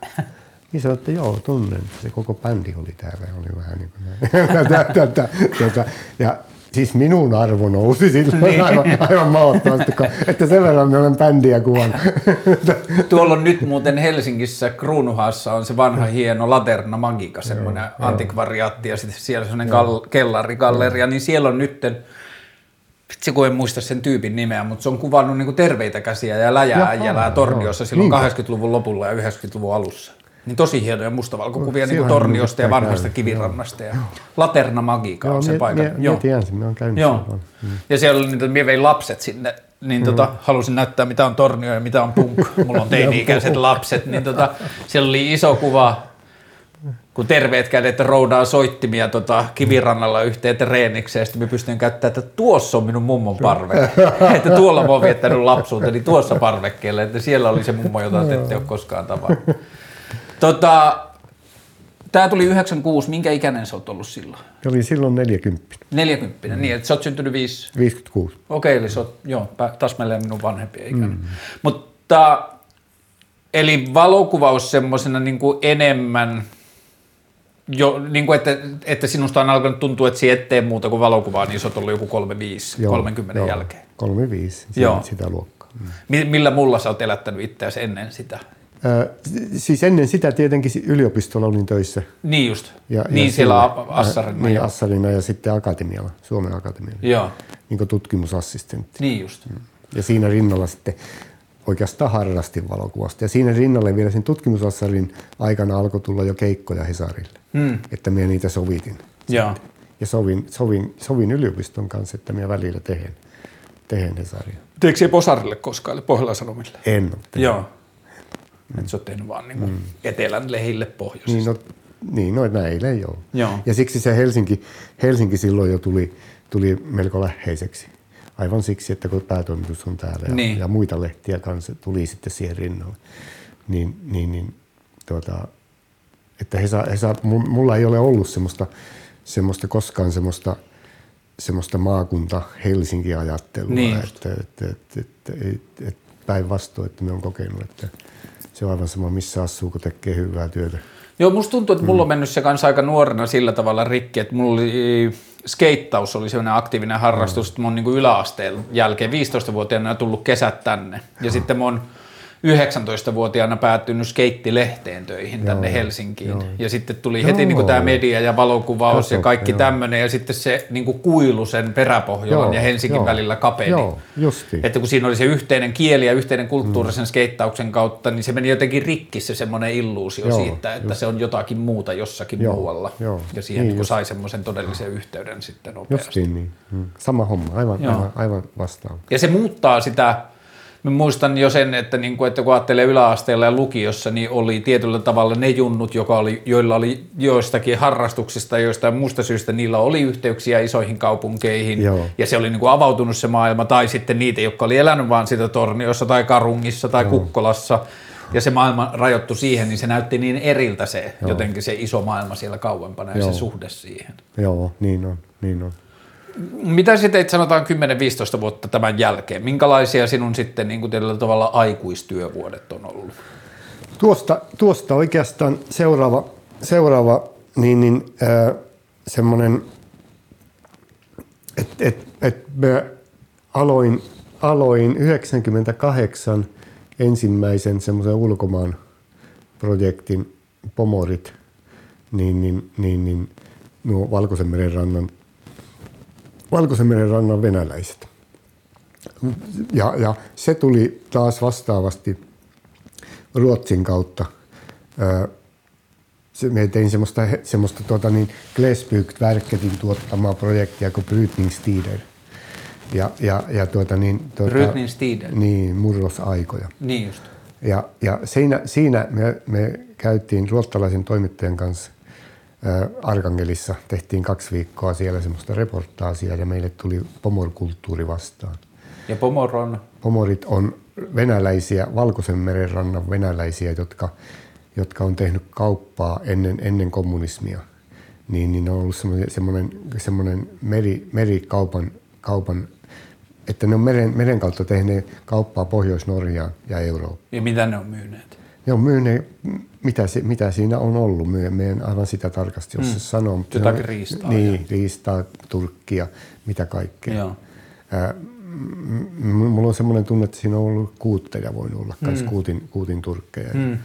Niin sanoi, että joo, tunnen. Se koko bändi oli täällä. Oli vähän niin kuin näin. ja, Siis minun arvo nousi silloin niin. aivan, aivan mahdottomasti, että sen verran me olen bändiä kuvannut.
Tuolla on nyt muuten Helsingissä Kruunuhaassa on se vanha hieno Laterna Magica, semmoinen antikvariaatti ja sitten siellä semmoinen kal- kellarigalleria, niin siellä on nytten, vitsi kun en muista sen tyypin nimeä, mutta se on kuvannut niinku terveitä käsiä ja läjää äijälää Torniossa silloin
Niinkö?
80-luvun lopulla ja 90-luvun alussa. Niin tosi hienoja mustavalkokuvia niin
Siellä
Torniosta ja vanhasta
käydä.
kivirannasta. Ja Laterna Magica on
Joo,
se
mie,
paikka.
mie, mie tiedän sen, me on käynyt
Joo.
siellä.
Ja siellä oli niitä, mie vein lapset sinne, niin tota,
Mm.
halusin näyttää mitä on tornio ja mitä on punk. Mulla on teini-ikäiset lapset, niin tota, siellä oli iso kuva, kun terveet kädet roudaa soittimia tota, kivirannalla yhteen treenikseen, ja sitten mä pystyn käyttämään, että tuossa on minun mummon parve. että tuolla mä oon viettänyt lapsuuteni tuossa parvekkeella, että siellä oli se mummo, jota te ette ole koskaan tavannut. Tota, Tämä tuli 96, minkä ikäinen sä oot ollut silloin?
Se oli silloin 40,
40, mm. niin että sä oot syntynyt 5,
56.
Okei, eli se on joo, täsmälleen minun vanhempien ikäinen. Mm. Mutta eli valokuvaus semmoisena niin kuin enemmän, jo, niin kuin että, että sinusta on alkanut tuntua, että sinä et tee muuta kuin valokuvaa, niin se on ollut joku 35, 30 jälkeen.
35,
Joo.
sitä, luokkaa.
Mi- Millä mulla sä oot elättänyt itseäsi ennen sitä?
Siis ennen sitä tietenkin yliopistolla olin töissä.
Niin just,
Ja,
niin
ja
siellä Assarina.
Niin,
joo.
Assarina ja sitten akatemialla, Suomen akatemialla,
Joo,
niin kuin tutkimusassistentti.
niin just.
Ja siinä rinnalla sitten oikeastaan harrastin valokuvasta. Ja siinä rinnalle vielä sen tutkimusassarin aikana alkoi tulla jo keikkoja Hesarille,
Hmm.
että minä niitä sovitin.
Joo.
Ja sovin, sovin, sovin yliopiston kanssa, että minä välillä tehen, tehen Hesaria.
Teekö se Posarille koskaan, eli Pohjola-Sanomille?
En ole tehnyt.
Joo. Et sä oot tehnyt vaan niin kuin etelän lehille pohjoisesta.
Niin, no, niin no, näillä ei ole.
Joo.
Ja siksi se Helsinki, Helsinki silloin jo tuli, tuli melko läheiseksi. Aivan siksi, että kun päätoimitus on täällä ja,
Niin.
ja muita lehtiä kanssa tuli sitten siihen rinnalle. Niin, niin, niin tuota, että Hesa, Hesa, mu- mulla ei ole ollut semmoista, semmoista koskaan semmoista, semmoista maakunta Helsinki-ajattelua.
Niin
että, että, että, että, että, että päinvastoin, että me on kokenut, että se on aivan sama, missä asuu, kun tekee hyvää työtä.
Joo, musta tuntuu, että mulla on mennyt se kanssa aika nuorena sillä tavalla rikki, että mulla oli skeittaus oli sellainen aktiivinen harrastus, että mä oon niin yläasteen jälkeen 15-vuotiaana tullut kesät tänne. Ja sitten mä oon 19-vuotiaana päättynyt skeittilehteen töihin tänne
Joo,
Helsinkiin.
joo.
Ja sitten tuli heti niin kuin
Joo.
tämä media ja valokuvaus
Kato,
ja kaikki
joo.
tämmöinen. Ja sitten se niin kuin kuilu sen peräpohjolan
Joo,
ja Helsingin
joo.
välillä kapeni.
Joo, justiin.
Että kun siinä oli se yhteinen kieli ja yhteinen kulttuuri sen skeittauksen kautta, niin se meni jotenkin rikki se semmoinen illuusio
Joo,
siitä, että se on jotakin muuta jossakin
Joo,
muualla.
joo.
Ja siihen
Niin
niin,
just.
sai semmoisen todellisen yhteyden sitten nopeasti.
Justiin niin. Mm. Sama homma, aivan,
Joo.
aivan, aivan vastaava.
Ja se muuttaa sitä, mä muistan jo sen, että, niin kuin, että kun ajattelee yläasteella ja lukiossa, niin oli tietyllä tavalla ne junnut, joka oli, joilla oli joistakin harrastuksista ja joistain muusta syystä, niillä oli yhteyksiä isoihin kaupunkeihin.
Joo.
Ja se oli niin kuin avautunut se maailma, tai sitten niitä, jotka oli elänyt vaan sitä Torniossa tai Karungissa tai Kukkolassa. Ja se maailma rajoittui siihen, niin se näytti niin eriltä se, jotenkin se iso maailma siellä kauempana ja
Joo.
se suhde siihen.
Joo, niin on, niin on.
Mitä sitten teit sanotaan 10-15 vuotta tämän jälkeen? Minkälaisia sinun sitten niin kuin tällä tavalla aikuistyövuodet on ollut?
Tuosta, tuosta oikeastaan seuraava, seuraava niin, niin, äh, semmoinen, että et, et mä aloin, aloin 98 ensimmäisen semmoisen ulkomaan projektin Pomorit, niin, niin, niin, niin nuo Valkoisen meren rannan, Valkoisen rannan venäläiset. Ja, ja se tuli taas vastaavasti Ruotsin kautta. Se, me tein semmoista, semmoista tuota niin, Glesbygd-verketin tuottamaa projektia kuin Brytningstider. Ja, ja, ja tuota niin, tuota,
Brytningstider?
Niin, murrosaikoja.
Niin just.
Ja, ja siinä, siinä me, me käytiin ruottalaisen toimittajan kanssa Arkangelissa, tehtiin kaksi viikkoa siellä semmoista reportaasia ja meille tuli pomorkulttuuri vastaan.
Ja Pomoron,
Pomorit on venäläisiä, Valkoisen meren rannan venäläisiä, jotka, jotka on tehnyt kauppaa ennen, ennen kommunismia. Niin, niin on ollut semmoinen, semmoinen, semmoinen meri, merikaupan, kaupan, että ne on meren, meren kautta tehneet kauppaa Pohjois-Norjaan ja Eurooppaan.
ja mitä ne on myyneet?
Joo, myy mitä, se, mitä siinä on ollut. Myy, me en aivan sitä tarkasti jos mm. sanoa. Mutta
Jotakin riistaa.
Niin, riistaa, turkkia, mitä kaikkea.
Joo.
M- mulla on semmoinen tunne, että siinä on ollut kuutteja voinut olla, mm. kuutin, kuutin turkkeja. Mm. Ja,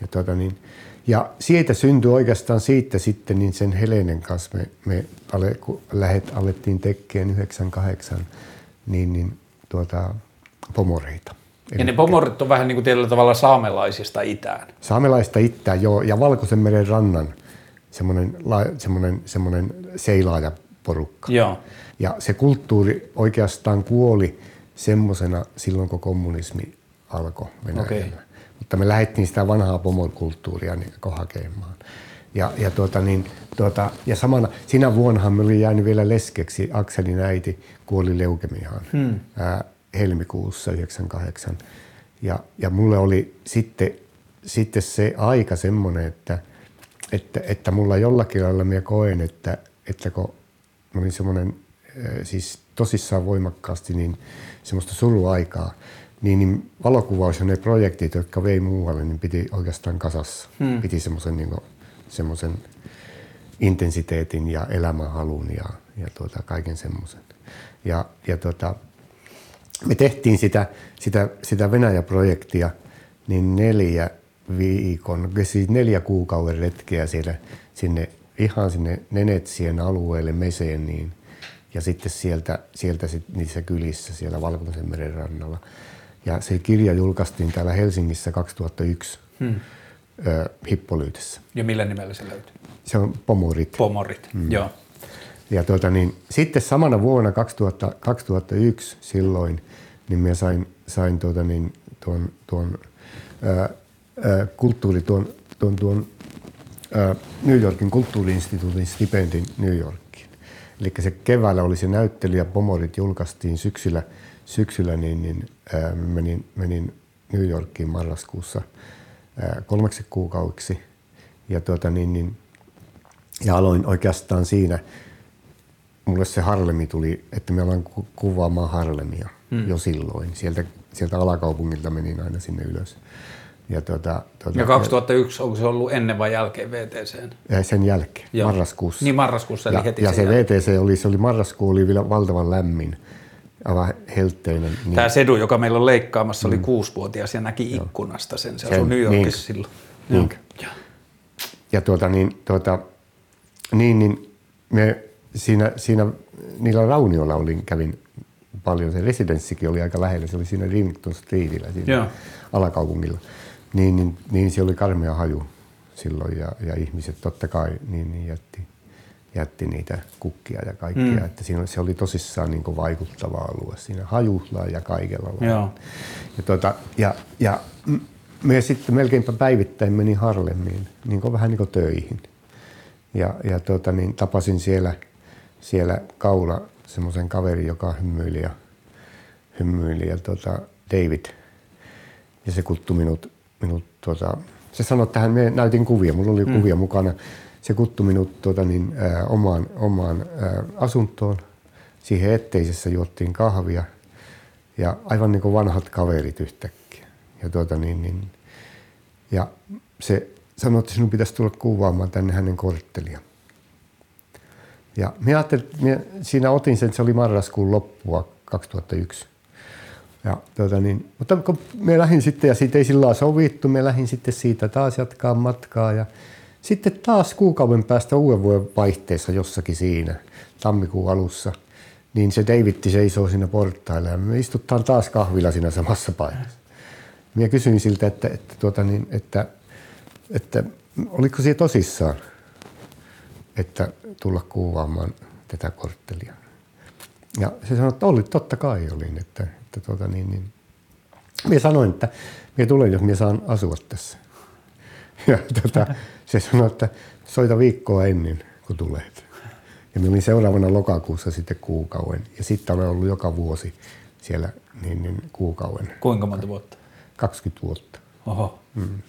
ja, tuota niin, ja siitä syntyi oikeastaan siitä sitten niin sen Helenen kanssa me, me ale, kun lähet, alettiin tekemään 98 niin, niin tuota, pomoreita.
Ja ne pomorit on vähän niin kuin tietyllä tavalla saamelaisista itään.
Saamelaista itään, joo, ja Valkoisen meren rannan semmoinen, semmoinen, semmoinen seilaajaporukka.
Joo.
Ja se kulttuuri oikeastaan kuoli semmoisena silloin, kun kommunismi alkoi Venäjällä. Okay. Mutta me lähdettiin sitä vanhaa pomolkulttuuria niin hakemaan. Ja, ja, tuota, niin, tuota, ja samana, siinä vuonnahan me oli jäänyt vielä leskeksi. Akselin äiti kuoli leukemiaan hmm. ää, helmikuussa 98. Ja, ja mulle oli sitten, sitten se aika semmoinen, että, että, että mulla jollakin lailla minä koen, että, että kun olin semmoinen siis tosissaan voimakkaasti niin semmoista suruaikaa, niin, niin valokuvaus ja ne projektit, jotka vei muualle, niin piti oikeastaan kasassa. Hmm. Piti semmoisen niin semmoisen intensiteetin ja elämänhalun ja, ja tuota, kaiken semmoisen. Ja, ja tuota, me tehtiin sitä, sitä, sitä Venäjä-projektia niin neljä viikon, siis neljä kuukauden retkeä siellä, sinne, ihan sinne Nenetsien alueelle Meseen, niin, ja sitten sieltä, sieltä sit niissä kylissä siellä Valkoisen meren rannalla. Ja se kirja julkaistiin täällä Helsingissä 2001 hmm. ö.
Ja millä nimellä se löytyy?
Se on Pomorit.
Pomorit, hmm. joo.
Ja tuota, niin, sitten samana vuonna 2000, 2001 silloin, niin minä sain, sain tuota, niin, tuon, tuon ää, ää, kulttuuri, tuon, tuon, tuon ää, New Yorkin kulttuuriinstituutin stipendin New Yorkiin. Eli se keväällä oli se näyttely ja Pomorit julkaistiin syksyllä, syksyllä niin, niin ää, menin, menin New Yorkiin marraskuussa ää, kolmeksi kuukaudeksi. Ja, tuota, niin, niin, ja aloin oikeastaan siinä – mulle se Harlemi tuli, että me aloin ku- kuvaamaan Harlemia hmm. jo silloin. Sieltä, sieltä alakaupungilta menin aina sinne ylös.
Ja, tuota, tuota, ja 2001, onko se ollut ennen vai jälkeen VTC?
Sen jälkeen, Joo. marraskuussa.
Niin marraskuussa, eli
ja,
heti
Ja se jälkeen. VTC oli, se oli marraskuu oli vielä valtavan lämmin, aivan helteinen.
Niin. Tämä Sedu, joka meillä on leikkaamassa, oli mm. kuusivuotias ja näki ikkunasta sen. Se asui New Yorkissa niin. silloin.
Niin. Ja. ja tuota, niin, tuota, niin, niin me siinä, siinä niillä raunioilla olin, kävin paljon. Se residenssikin oli aika lähellä. Se oli siinä Remington Streetillä, siinä Joo. alakaupungilla. Niin, niin, niin, se oli karmea haju silloin ja, ja ihmiset totta kai niin, niin jätti, jätti niitä kukkia ja kaikkea. Mm. Että siinä, se oli tosissaan niin vaikuttava alue siinä hajulla ja kaikella
Joo.
Ja, tuota, ja, ja me sitten melkeinpä päivittäin menin Harlemiin niin vähän niin kuin töihin. Ja, ja tuota, niin tapasin siellä – siellä kaula semmoisen kaverin, joka hymyili ja, hymyili ja tota, David. Ja se kuttu minut, minut tota, se sanoi, että hän, me näytin kuvia, mulla oli mm. kuvia mukana. Se kuttu minut tota, niin, ää, omaan, omaan ää, asuntoon. Siihen etteisessä juottiin kahvia ja aivan niin kuin vanhat kaverit yhtäkkiä. Ja, tuota, niin, niin, ja se sanoi, että sinun pitäisi tulla kuvaamaan tänne hänen kortteliaan. Ja minä ajattelin, minä siinä otin sen, että se oli marraskuun loppua 2001. Ja, tuota niin, mutta kun me lähdin sitten, ja siitä ei sillä sovittu, me lähdin sitten siitä taas jatkaa matkaa. Ja sitten taas kuukauden päästä uuden vuoden vaihteessa jossakin siinä, tammikuun alussa, niin se David seisoo siinä portailla ja me istutaan taas kahvilla siinä samassa paikassa. Minä kysyin siltä, että, että, tuota niin, että, että oliko se tosissaan, että tulla kuvaamaan tätä korttelia. Ja se sanoi, että oli, totta kai olin. Että, että tuota, niin, niin. Minä sanoin, että minä tulen, jos minä saan asua tässä. Ja tuota, se sanoi, että soita viikkoa ennen, kun tulet. Ja minä olin seuraavana lokakuussa sitten kuukauden. Ja sitten olen ollut joka vuosi siellä niin, niin kuukauden.
Kuinka monta vuotta?
20 vuotta.
Oho.
Mm.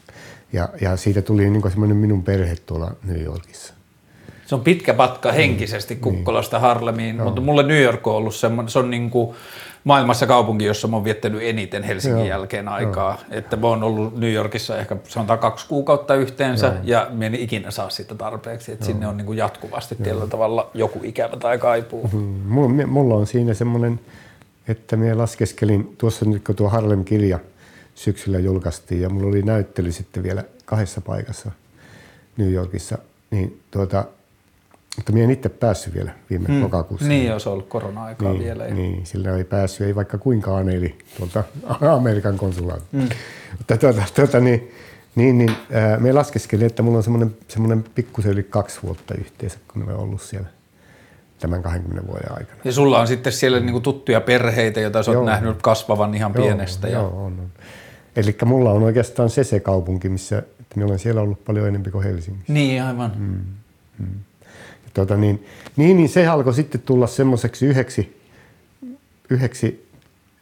Ja, ja siitä tuli niin semmoinen minun perhe tuolla New Yorkissa.
Se on pitkä matka henkisesti Kukkolasta Harlemiin, mutta mulle New York on ollut semmoinen, se on niin kuin maailmassa kaupunki, jossa mä oon viettänyt eniten Helsingin
Joo.
jälkeen aikaa. Että mä oon ollut New Yorkissa ehkä sanotaan kaksi kuukautta yhteensä ja mä en ikinä saa sitä tarpeeksi. Että sinne on niin kuin jatkuvasti tietyllä tavalla joku ikävä tai kaipuu.
Mm, Mulla, mulla on siinä semmoinen, että minä laskeskelin, tuossa nyt kun tuo Harlem-kirja syksyllä julkaistiin ja mulla oli näyttely sitten vielä kahdessa paikassa New Yorkissa, niin tuota, mutta minä en itse päässyt vielä viime mm. lokakuussa.
Niin, jos on ollut korona-aikaa
niin,
vielä. ja-
Niin, sillä ei päässyt, ei vaikka kuinka aneili tuolta Amerikan konsulaalta. Mm. Mutta tuota, tuota, niin, niin, niin ää, me laskeskelin, että mulla on semmoinen, semmoinen pikkusen yli kaksi vuotta yhteensä, kun olen ollut siellä tämän 20 vuoden aikana.
Ja sulla on sitten siellä niinku tuttuja perheitä, joita sä oot
Joo.
nähnyt kasvavan ihan pienestä. Ja...
Joo, on, on. Eli mulla on oikeastaan se se kaupunki, missä että minä olen siellä ollut paljon enemmän kuin Helsingissä.
Niin, aivan.
Mm. Ja Tuota, niin, niin, niin se alkoi sitten tulla semmoiseksi yhdeksi, yhdeksi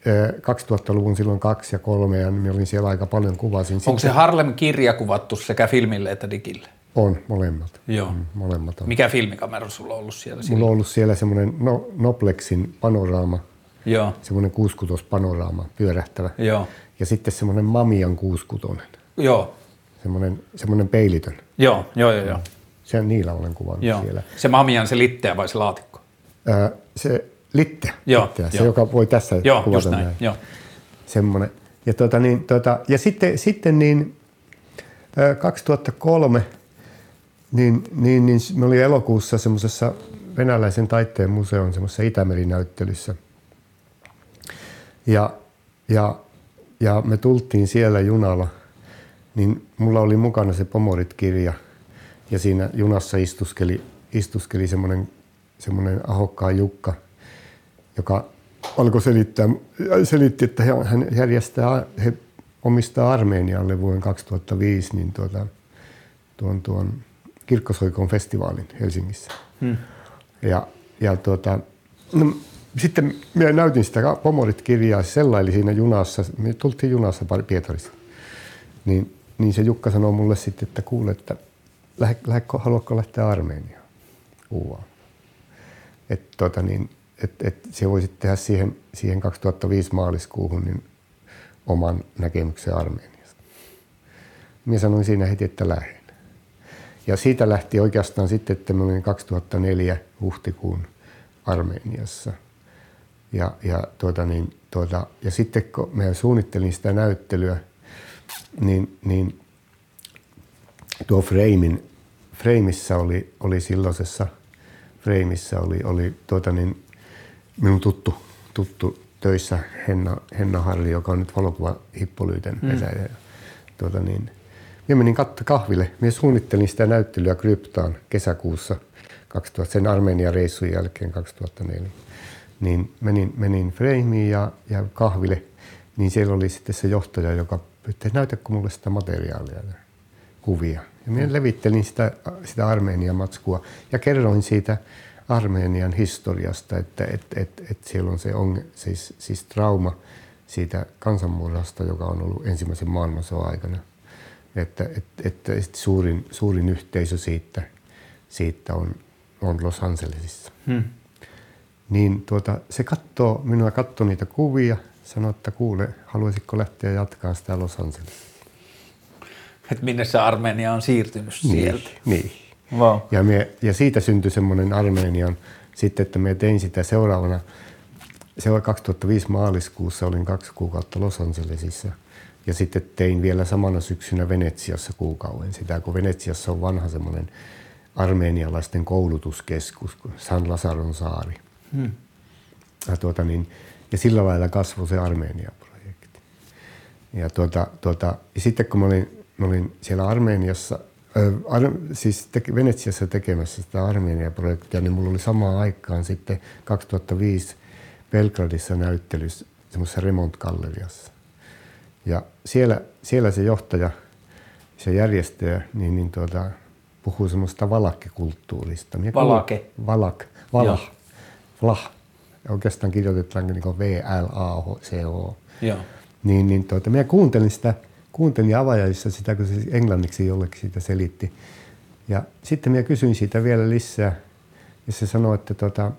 äh, 2000-luvun silloin kaksi ja kolme, ja minä olin siellä aika paljon kuvasin.
Onko se Harlem-kirja kuvattu sekä filmille että digille?
On, molemmat.
Joo.
Mm, molemmat on.
Mikä filmikamera sulla on ollut siellä?
Mulla on ollut siellä semmoinen no, Noplexin panoraama,
Joo,
semmoinen 66 panoraama, pyörähtävä.
joo,
Ja sitten semmoinen Mamian 66,
joo,
semmoinen, semmoinen peilitön.
joo, joo, joo, joo.
Se, niillä olen kuvannut
joo.
siellä.
Se mamian se litteä vai se laatikko?
Ää, se litteä,
Joo,
litteä se
joo.
joka voi tässä
Joo,
kuvata
just näin. Joo.
Semmoinen. Ja, tuota, niin, tuota, ja sitten, sitten niin, ää, 2003 niin, niin, niin me oli elokuussa semmoisessa venäläisen taiteen museon semmoisessa Itämeri-näyttelyssä. Ja, ja, ja me tultiin siellä junalla, niin mulla oli mukana se Pomorit-kirja ja siinä junassa istuskeli, istuskeli semmoinen, semmoinen ahokkaan Jukka, joka alkoi selittää, selitti, että hän- järjestää, he omistaa Armenialle vuoden 2005 niin tuota, tuon, tuon kirkkosoikon festivaalin Helsingissä.
Hmm.
Ja, ja tuota, no, sitten minä näytin sitä Pomorit-kirjaa, se sellaili siinä junassa, me tultiin junassa Pietarista. Niin, niin se Jukka sanoi mulle sitten, että kuule, että lähde, lähde, haluatko lähteä Armeniaan kuvaan. Että tota niin, et, et se voisit tehdä siihen, siihen 2005 maaliskuuhun niin oman näkemyksen Armeniasta. Minä sanoin siinä heti, että lähden. Ja siitä lähti oikeastaan sitten, olin 2004 huhtikuun Armeniassa. Ja, ja, tuota niin, tuota, ja sitten kun mä suunnittelin sitä näyttelyä, niin, niin tuo Framein, Frameissa oli, oli silloisessa Frameissa oli, oli tuota niin, minun tuttu, tuttu töissä Henna, Henna Harri, joka on nyt valokuva Hippolyyten vetäjä. Ja Tuota niin, minä menin kahville. Minä suunnittelin sitä näyttelyä Kryptaan kesäkuussa 2000, sen Armenian reissun jälkeen 2004. Niin menin, menin Frameen ja, ja kahville, niin siellä oli sitten se johtaja, joka pyytti, että näytäkö mulle sitä materiaalia kuvia. Ja minä levittelin sitä, sitä Armenian matskua ja kerroin siitä Armenian historiasta, että et, et, et siellä on se on, siis, siis trauma siitä kansanmurhasta, joka on ollut ensimmäisen maailmansodan aikana. Että, et, että et suurin, suurin yhteisö siitä, siitä on, on Los Angelesissa.
Hmm.
Niin tuota, se katsoo, minua katsoi niitä kuvia, sanoi, että kuule, haluaisitko lähteä jatkaa sitä Los Angelesissa?
Et minne se Armenia on siirtynyt sieltä.
Niin.
Wow.
Ja, me, ja siitä syntyi semmoinen Armenian, sitten että me tein sitä seuraavana, se oli 2005 maaliskuussa, olin kaksi kuukautta Los Angelesissa. Ja sitten tein vielä samana syksynä Venetsiassa kuukauden sitä, kun Venetsiassa on vanha semmoinen armeenialaisten koulutuskeskus, San Lazaron saari.
Hmm.
Ja, tuota niin, ja sillä lailla kasvoi se Armenia-projekti. Ja, tuota, tuota, ja sitten kun mä olin, mä olin siellä Armeniassa, ö, ar, siis te, Venetsiassa tekemässä sitä Armenia-projektia, niin mulla oli samaan aikaan sitten 2005 Belgradissa näyttelyssä semmoisessa Remont-galleriassa. Ja siellä, siellä se johtaja, se järjestäjä, niin, niin tuota, puhuu semmoista kuulin-
Valake?
Valak. Valah.
Joo.
Vlah. Oikeastaan kirjoitetaan niin V-L-A-C-O.
Joo.
Niin, niin tuota, minä kuuntelin sitä, kuuntelin avajaisissa sitä, kun se englanniksi jollekin siitä selitti. Ja sitten minä kysyin siitä vielä lisää ja se sanoi, että tota,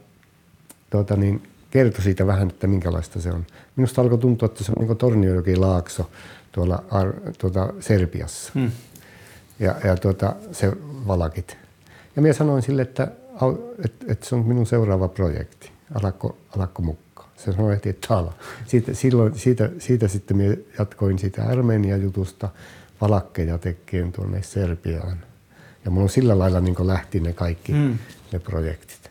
tota niin, kertoi siitä vähän, että minkälaista se on. Minusta alkoi tuntua, että se on niin Torniojoki laakso tuolla Ar, tuota Serbiassa. Hmm. Ja, ja tuota, se valakit. Ja minä sanoin sille, että, että, että se on minun seuraava projekti. Alakko, alakko mukaan. Se sanoi heti, että ala. Siitä, silloin, siitä, siitä sitten minä jatkoin sitä Armenian jutusta valakkeja tekemään tuonne Serbiaan. Ja mulla on sillä lailla niin lähti ne kaikki hmm. ne projektit.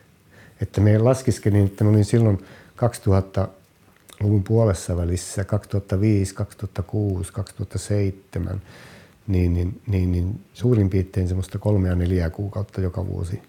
Että me laskiskelin, että mä olin silloin 2000-luvun puolessa välissä, 2005, 2006, 2007, niin, niin, niin, niin suurin piirtein semmoista kolmea neljää kuukautta joka vuosi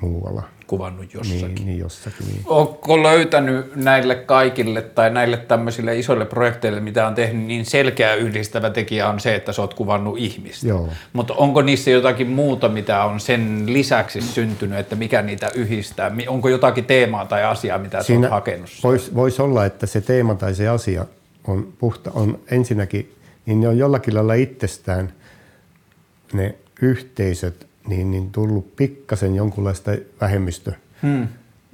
muualla.
Kuvannut jossakin.
Niin, niin jossakin. Niin.
Onko löytänyt näille kaikille tai näille tämmöisille isoille projekteille, mitä on tehnyt, niin selkeä yhdistävä tekijä on se, että sä oot kuvannut ihmistä.
Joo.
Mutta onko niissä jotakin muuta, mitä on sen lisäksi syntynyt, että mikä niitä yhdistää? Onko jotakin teemaa tai asiaa, mitä sä oot hakenut?
Voisi vois olla, että se teema tai se asia on, puhta, on ensinnäkin, niin ne on jollakin lailla itsestään ne yhteisöt, niin, niin tullut pikkasen jonkunlaista vähemmistö, hmm.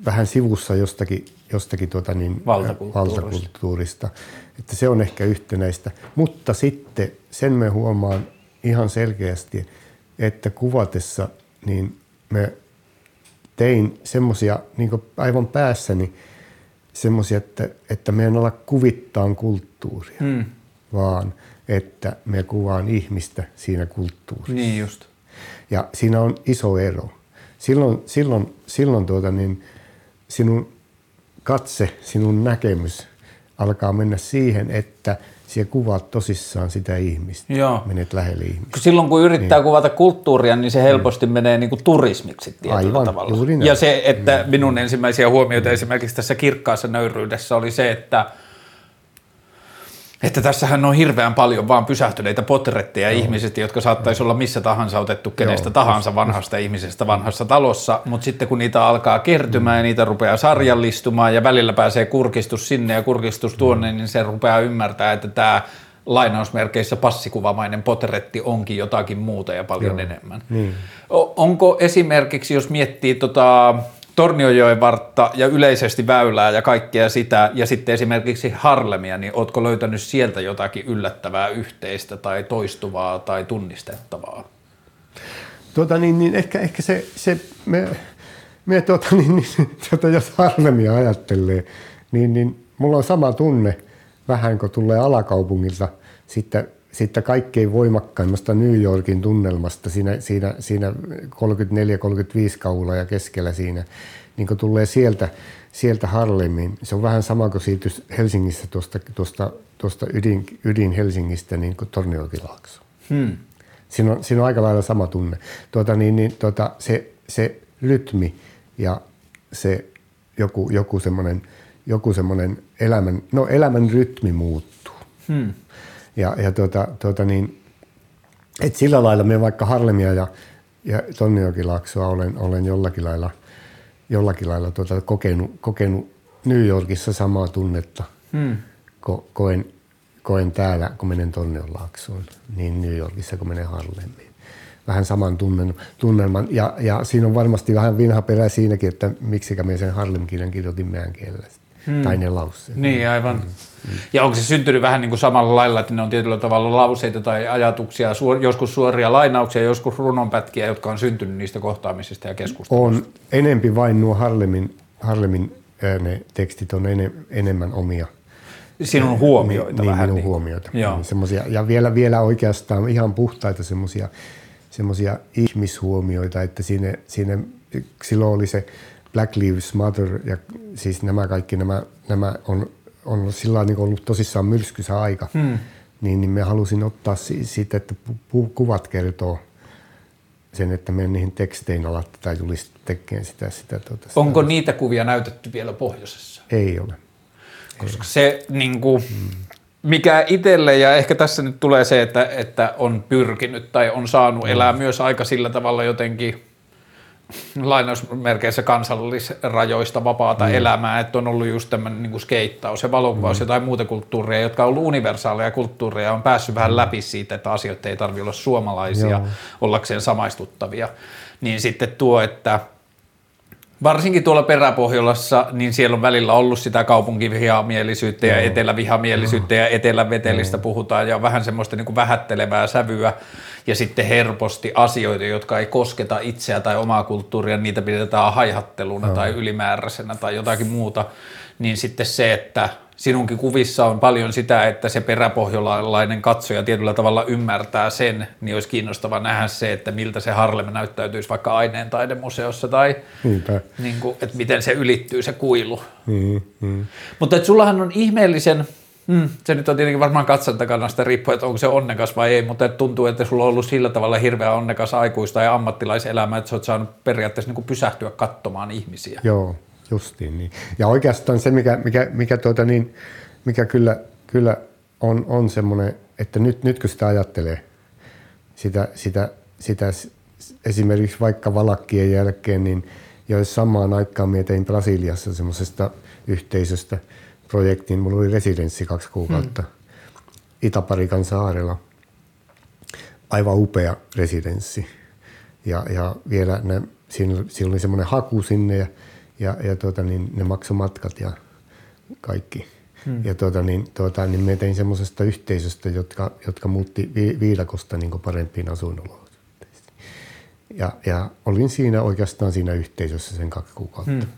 vähän sivussa jostakin, jostakin tuota niin,
valtakulttuurista.
valtakulttuurista. Että se on ehkä yhtenäistä. Mutta sitten sen me huomaan ihan selkeästi, että kuvatessa niin me tein semmoisia niin aivan päässäni semmoisia, että, että me en ala kuvittaa kulttuuria, hmm. vaan että me kuvaan ihmistä siinä kulttuurissa.
Niin just.
Ja siinä on iso ero. Silloin, silloin, silloin tuota niin, sinun katse, sinun näkemys alkaa mennä siihen, että siellä kuvaat tosissaan sitä ihmistä.
Joo.
Menet lähelle ihmistä.
Silloin kun yrittää niin. kuvata kulttuuria, niin se helposti mm. menee niin kuin turismiksi tietyllä
Aivan,
tavalla.
Juuri näin.
Ja se, että minun ensimmäisiä huomioita mm. esimerkiksi tässä kirkkaassa nöyryydessä oli se, että – että tässähän on hirveän paljon vaan pysähtyneitä potretteja Joo. ihmisistä, jotka saattaisi olla missä tahansa otettu kenestä Joo. tahansa vanhasta ihmisestä vanhassa talossa, mutta sitten kun niitä alkaa kertymään mm. ja niitä rupeaa sarjallistumaan ja välillä pääsee kurkistus sinne ja kurkistus tuonne, mm. niin se rupeaa ymmärtää, että tämä lainausmerkeissä passikuvamainen potretti onkin jotakin muuta ja paljon Joo. enemmän. Niin. Onko esimerkiksi, jos miettii tota, Torniojoen vartta ja yleisesti väylää ja kaikkea sitä, ja sitten esimerkiksi Harlemia, niin ootko löytänyt sieltä jotakin yllättävää yhteistä tai toistuvaa tai tunnistettavaa?
Tuota, niin, niin ehkä, ehkä se, se me, me tuota, niin, niin, tuota, jos Harlemia ajattelee, niin, niin mulla on sama tunne vähän kun tulee alakaupungilta sitten sitten kaikkein voimakkaimmasta New Yorkin tunnelmasta siinä, siinä, siinä 34-35 kaula ja keskellä siinä, niin kun tulee sieltä, sieltä Harlemiin, se on vähän sama kuin siitä Helsingissä tuosta, tuosta, tuosta ydin, ydin Helsingistä niin kuin. Hmm. Siinä, on, siinä on aika lailla sama tunne. Tuota, niin, niin, tuota, se, se rytmi ja se joku, joku semmoinen joku semmoinen elämän, no elämän rytmi muuttuu. Hmm. Ja, ja tuota, tuota niin, et sillä lailla me vaikka Harlemia ja, ja Tonnijokilaaksoa olen, olen jollakin lailla, jollakin lailla tuota kokenut, kokenut New Yorkissa samaa tunnetta, hmm. ko, koen, koen täällä, kun menen Tonniolaaksoon, niin New Yorkissa, kun menen Harlemiin. Vähän saman tunnen, tunnelman. Ja, ja siinä on varmasti vähän vinha perä siinäkin, että miksikä me sen Harlem-kirjan kirjoitin meidän kielellä hmm. tai ne lauseet.
Niin, aivan. Hmm. Ja onko se syntynyt vähän niin kuin samalla lailla, että ne on tietyllä tavalla lauseita tai ajatuksia, suor, joskus suoria lainauksia, joskus runonpätkiä, jotka on syntynyt niistä kohtaamisista ja keskustelusta?
On enempi vain nuo Harlemin, Harlemin ne tekstit on ene, enemmän omia.
Sinun huomioita
niin,
vähän.
Minun niin. huomioita. Niin, semmosia, ja vielä, vielä oikeastaan ihan puhtaita semmoisia semmoisia ihmishuomioita, että siinä, siinä silloin oli se Black Lives Matter ja siis nämä kaikki nämä, nämä on, on sillä niin ollut tosissaan myrskysä aika. Hmm. Niin, niin me halusin ottaa siitä, että pu, kuvat kertoo sen, että me niihin tekstein alatta tai julisi tekemään sitä. sitä, tuota, sitä
Onko niitä kuvia näytetty vielä pohjoisessa?
Ei ole.
Koska Ei. se niin kuin, hmm. mikä itselle, ja ehkä tässä nyt tulee se, että, että on pyrkinyt tai on saanut elää myös aika sillä tavalla jotenkin lainausmerkeissä kansallisrajoista vapaata mm. elämää, että on ollut just tämmöinen niin skeittaus ja valokuvaus, mm. jotain muuta kulttuuria, jotka on ollut universaaleja kulttuureja, on päässyt vähän mm. läpi siitä, että asiat ei tarvitse olla suomalaisia Joo. ollakseen samaistuttavia. Niin sitten tuo, että varsinkin tuolla peräpohjolassa, niin siellä on välillä ollut sitä kaupunkivihamielisyyttä ja etelävihamielisyyttä ja etelävetelistä puhutaan ja vähän semmoista niin kuin vähättelevää sävyä ja sitten herposti asioita, jotka ei kosketa itseä tai omaa kulttuuria, niitä pidetään haihatteluna tai ylimääräisenä tai jotakin muuta, niin sitten se, että sinunkin kuvissa on paljon sitä, että se peräpohjolainen katsoja tietyllä tavalla ymmärtää sen, niin olisi kiinnostava nähdä se, että miltä se Harlem näyttäytyisi vaikka aineen taidemuseossa tai niin kuin, että miten se ylittyy se kuilu. Mm, mm. Mutta että sullahan on ihmeellisen, mm, se nyt on tietenkin varmaan sitä riippuen, että onko se onnekas vai ei, mutta että tuntuu, että sulla on ollut sillä tavalla hirveän onnekas aikuista ja ammattilaiselämä, että sä oot saanut periaatteessa niin kuin pysähtyä katsomaan ihmisiä.
Joo, Justiin niin. Ja oikeastaan se, mikä, mikä, mikä, tuota niin, mikä kyllä, kyllä on, on semmoinen, että nyt, nyt kun sitä ajattelee, sitä, sitä, sitä esimerkiksi vaikka valakkien jälkeen, niin jos samaan aikaan mietin Brasiliassa semmoisesta yhteisöstä projektin, mulla oli residenssi kaksi kuukautta hmm. Itaparikan saarella. Aivan upea residenssi. Ja, ja vielä ne, siinä, siinä oli semmoinen haku sinne ja ja, ja tuota, niin ne maksoi matkat ja kaikki. Hmm. Ja tuota, niin, tuota, niin me tein semmoisesta yhteisöstä, jotka, jotka muutti vi, viidakosta niin parempiin asuinolosuhteisiin. Ja, ja olin siinä oikeastaan siinä yhteisössä sen kaksi kuukautta. Hmm.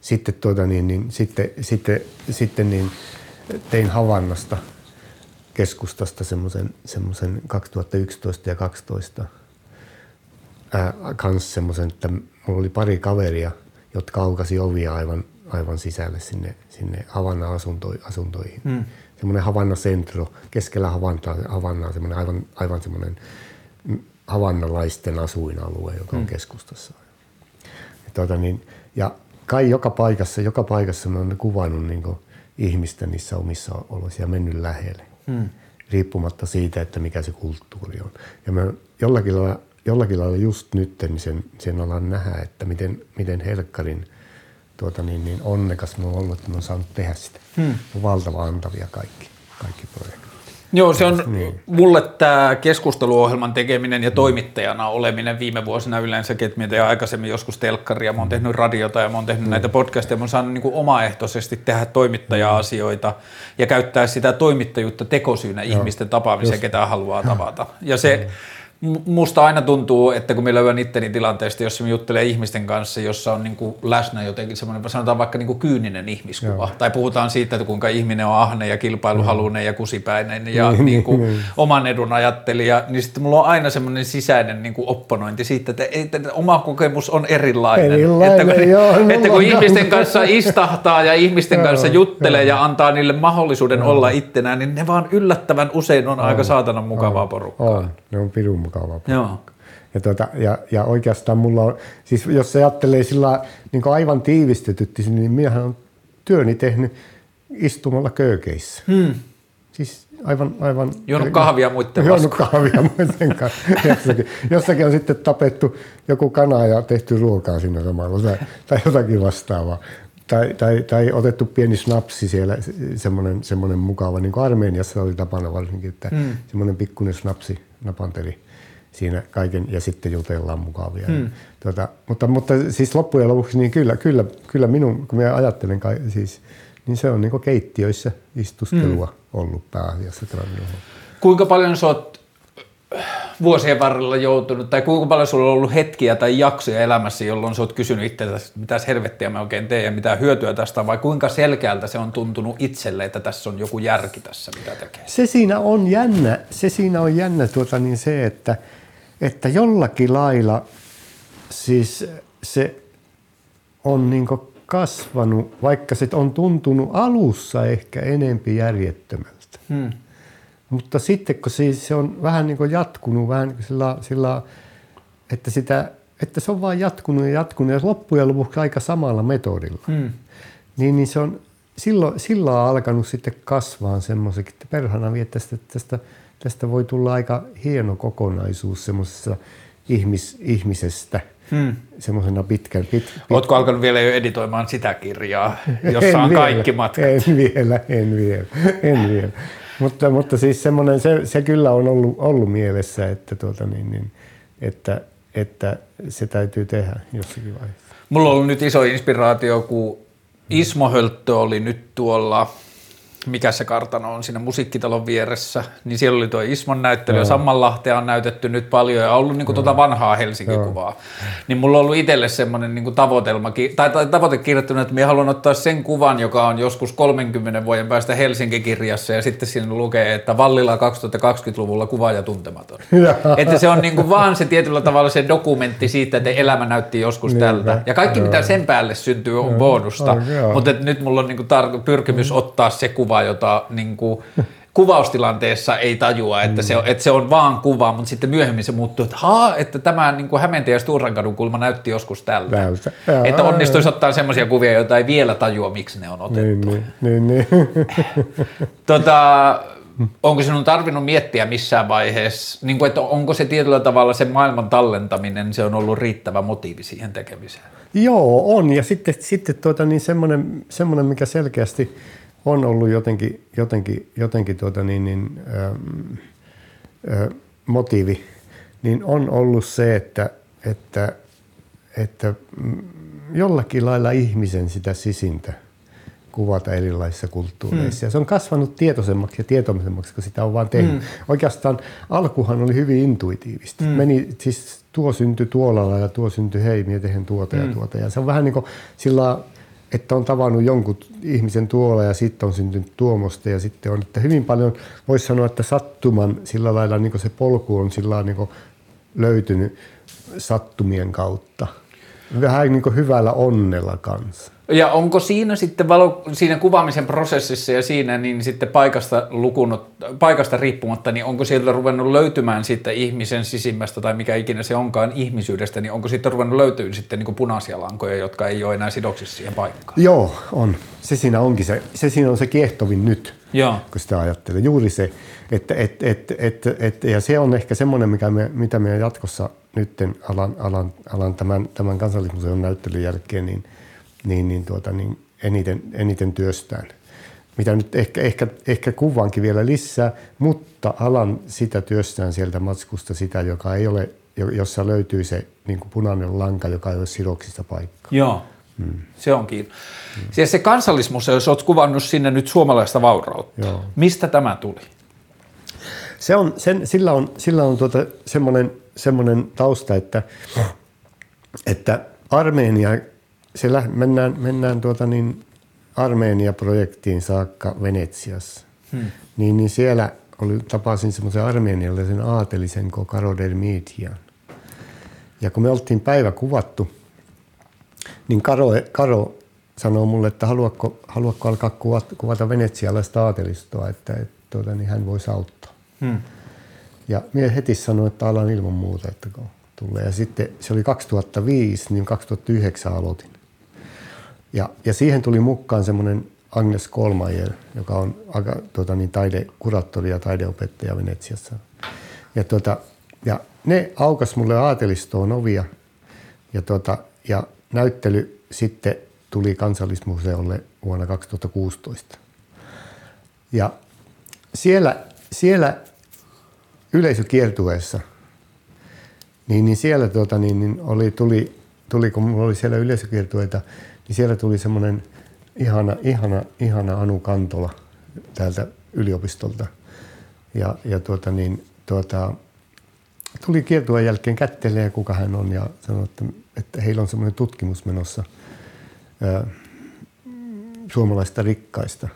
Sitten, tuota, niin, niin, sitten, sitten, sitten niin, tein Havannasta keskustasta semmoisen, semmoisen 2011 ja 2012 ää, kanssa semmoisen, että mulla oli pari kaveria – jotka aukasi ovia aivan, aivan sisälle sinne, sinne Havanna asuntoihin. Mm. Semmoinen Havanna Centro, keskellä Havannaa, Havannaa semmoinen aivan, aivan semmoinen havannalaisten asuinalue, joka on mm. keskustassa. Ja, tuota niin, ja kai joka paikassa, joka paikassa me on kuvannut niin ihmistä niissä omissa oloissa ja mennyt lähelle. Mm. Riippumatta siitä, että mikä se kulttuuri on. Ja me jollakin lailla jollakin lailla just nyt niin sen, sen alan nähdä, että miten, miten Helkkarin tuota, niin, niin onnekas mä oon ollut, että mä oon saanut tehdä sitä. Hmm. On valtava antavia kaikki, kaikki projektit.
Joo, se on niin. mulle tämä keskusteluohjelman tekeminen ja toimittajana oleminen viime vuosina yleensäkin, että mitä aikaisemmin joskus telkkaria, mä oon tehnyt radiota ja mä oon tehnyt mm. näitä podcasteja, mä oon saanut niin kuin omaehtoisesti tehdä toimittaja-asioita ja käyttää sitä toimittajuutta tekosyynä ihmisten tapaamiseen, Just. ketä haluaa tavata. Ja se, mm musta aina tuntuu, että kun me löydän itteni tilanteesta, jossa me juttelee ihmisten kanssa, jossa on niin kuin läsnä jotenkin semmoinen, sanotaan vaikka niin kuin kyyninen ihmiskuva, Joo. tai puhutaan siitä, että kuinka ihminen on ahne ja kilpailuhalunen ja kusipäinen ja niin, niin kuin niin. oman edun ajattelija, niin sitten mulla on aina semmoinen sisäinen niin kuin opponointi siitä, että, että, että oma kokemus on erilainen. erilainen että kun, joo, että kun ihmisten kanssa istahtaa ja ihmisten joo, kanssa juttelee joo. ja antaa niille mahdollisuuden joo. olla ittenään, niin ne vaan yllättävän usein on, on aika saatanan mukavaa porukkaa.
On, ne on pirun mukavaa. Joo. Ja, tuota, ja, ja, oikeastaan mulla on, siis jos se ajattelee sillä niin aivan tiivistetytti, niin minähän on työni tehnyt istumalla köökeissä. Hmm. Siis aivan, aivan...
Juonut kahvia muiden
Juonut kahvia muiden kanssa. Jossakin, jossakin on sitten tapettu joku kana ja tehty ruokaa siinä samalla tai, tai jotakin vastaavaa. Tai, tai, tai otettu pieni snapsi siellä, semmoinen, semmoinen mukava, niin kuin Armeniassa oli tapana varsinkin, että hmm. semmoinen pikkuinen snapsi napanteli siinä kaiken ja sitten jutellaan mukavia. Hmm. Tuota, mutta, mutta siis loppujen lopuksi niin kyllä, kyllä, kyllä minun, kun minä ajattelen, siis, niin se on niin keittiöissä istustelua hmm. ollut pääasiassa.
Kuinka paljon sä oot vuosien varrella joutunut, tai kuinka paljon sulla on ollut hetkiä tai jaksoja elämässä, jolloin sä oot kysynyt itseltäsi, mitä helvettiä mä oikein teen ja mitä hyötyä tästä, vai kuinka selkeältä se on tuntunut itselle, että tässä on joku järki tässä, mitä tekee?
Se siinä on jännä, se siinä on jännä tuota, niin se, että, että jollakin lailla siis se on niin kasvanut, vaikka se on tuntunut alussa ehkä enempi järjettömältä. Hmm. Mutta sitten kun se, se on vähän niin jatkunut, vähän niin sillä, sillä, että, sitä, että se on vaan jatkunut ja jatkunut ja loppujen lopuksi aika samalla metodilla, hmm. niin, niin se on silloin, silloin on alkanut sitten kasvaa semmoiseksi, että perhana vie tästä, tästä, tästä voi tulla aika hieno kokonaisuus semmoisessa ihmis, ihmisestä hmm. semmoisena pitkän. Pit, pit,
Oletko alkanut vielä jo editoimaan sitä kirjaa, jossa on
vielä,
kaikki matkat?
En vielä, en vielä, en vielä. mutta, mutta siis semmoinen, se, se kyllä on ollut, ollut mielessä, että, tuota niin, niin, että, että se täytyy tehdä jossakin vaiheessa.
Mulla on ollut nyt iso inspiraatio, kun Ismo Hölttö oli nyt tuolla mikä se kartano on siinä musiikkitalon vieressä, niin siellä oli tuo Ismon näyttely ja Sammanlahtea on näytetty nyt paljon ja ollut niinku tuota vanhaa Helsinki-kuvaa. Niin mulla on ollut itselle semmoinen niinku tavoitelma, tai, tai tavoite kirjoittanut, että minä haluan ottaa sen kuvan, joka on joskus 30 vuoden päästä Helsinki-kirjassa ja sitten siinä lukee, että Vallila 2020-luvulla kuva ja tuntematon. että se on niinku vaan se tietyllä tavalla se dokumentti siitä, että elämä näytti joskus Niinpä. tältä. Ja kaikki mitä sen päälle syntyy on bonusta, mutta nyt mulla on niinku tar- pyrkimys ottaa se kuva kuva, jota niin kuin, kuvaustilanteessa ei tajua, että, se, on, että se on vaan kuva, mutta sitten myöhemmin se muuttuu, että, haa, että tämä niin kuin Hämeentie ja Sturrankadun kulma näytti joskus tältä. Näytä. Että onnistuisi ottaa sellaisia kuvia, joita ei vielä tajua, miksi ne on otettu.
Niin, niin, niin, niin.
tota, onko sinun tarvinnut miettiä missään vaiheessa, niin kuin, että onko se tietyllä tavalla se maailman tallentaminen, se on ollut riittävä motiivi siihen tekemiseen?
Joo, on. Ja sitten, sitten tuota, niin semmoinen, semmoinen, mikä selkeästi on ollut jotenkin, jotenkin, jotenkin tuota niin, niin, ö, ö, motiivi, niin on ollut se, että, että, että jollakin lailla ihmisen sitä sisintä kuvata erilaisissa kulttuureissa. Mm. Ja se on kasvanut tietoisemmaksi ja tietoisemmaksi, kun sitä on vaan tehnyt. Mm. Oikeastaan alkuhan oli hyvin intuitiivista. Mm. Meni, siis tuo syntyi tuolla ja tuo syntyi hei, minä tehdään tuota mm. ja tuota. Ja se on vähän niin kuin sillä että on tavannut jonkun ihmisen tuolla ja sitten on syntynyt tuomosta ja sitten on, että hyvin paljon voisi sanoa, että sattuman sillä lailla niin se polku on sillä niin löytynyt sattumien kautta. Vähän niin hyvällä onnella kanssa.
Ja onko siinä sitten valo, siinä kuvaamisen prosessissa ja siinä niin sitten paikasta, lukunut, paikasta riippumatta, niin onko sieltä ruvennut löytymään sitten ihmisen sisimmästä tai mikä ikinä se onkaan ihmisyydestä, niin onko sitten ruvennut löytyä sitten niin punaisia lankoja, jotka ei ole enää sidoksissa siihen paikkaan?
Joo, on. Se siinä onkin se, se siinä on se kiehtovin nyt, Joo. kun sitä ajattelee. Juuri se, että et, et, et, et, ja se on ehkä semmoinen, mikä me, mitä me jatkossa nytten alan, alan, alan tämän, tämän kansallismuseon näyttelyn jälkeen, niin – niin, niin, tuota, niin eniten, eniten työstään. Mitä nyt ehkä, ehkä, ehkä kuvaankin vielä lisää, mutta alan sitä työstään sieltä matskusta sitä, joka ei ole, jossa löytyy se niin kuin punainen lanka, joka ei ole sidoksissa paikka.
Joo, hmm. se onkin. Hmm. Siis se kansallismuseo, jos olet kuvannut sinne nyt suomalaista vaurautta, Joo. mistä tämä tuli?
Se on, sen, sillä on, sillä on tuota semmoinen, semmoinen tausta, että, että Armeenia se lä- mennään, mennään tuota niin Armeenia-projektiin saakka Venetsiassa. Hmm. Niin, niin siellä oli, tapasin semmoisen armeenialaisen aatelisen kuin Karo Dermitian. Ja kun me oltiin päivä kuvattu, niin Karo, Karo sanoi mulle, että haluatko, haluatko alkaa kuvata, kuvata venetsialaista aatelistoa, että, että tuota, niin hän voisi auttaa. Hmm. Ja minä heti sanoin, että alan ilman muuta, että kun tulee. Ja sitten se oli 2005, niin 2009 aloitin. Ja, ja siihen tuli mukaan semmoinen Agnes Kolmajer, joka on tuota, niin taidekuraattori ja taideopettaja Venetsiassa. Ja, tuota, ja ne aukas mulle aatelistoon ovia ja, tuota, ja näyttely sitten tuli kansallismuseolle vuonna 2016. Ja siellä, siellä yleisökiertueessa, niin, niin siellä tuota, niin, niin oli, tuli, tuli, kun mulla oli siellä yleisökiertueita, niin siellä tuli semmoinen ihana, ihana, ihana Anu Kantola täältä yliopistolta. Ja, ja tuota niin, tuota, tuli kiertueen jälkeen kättelee, kuka hän on, ja sanoi, että, että heillä on semmoinen tutkimus menossa ää, suomalaista rikkaista.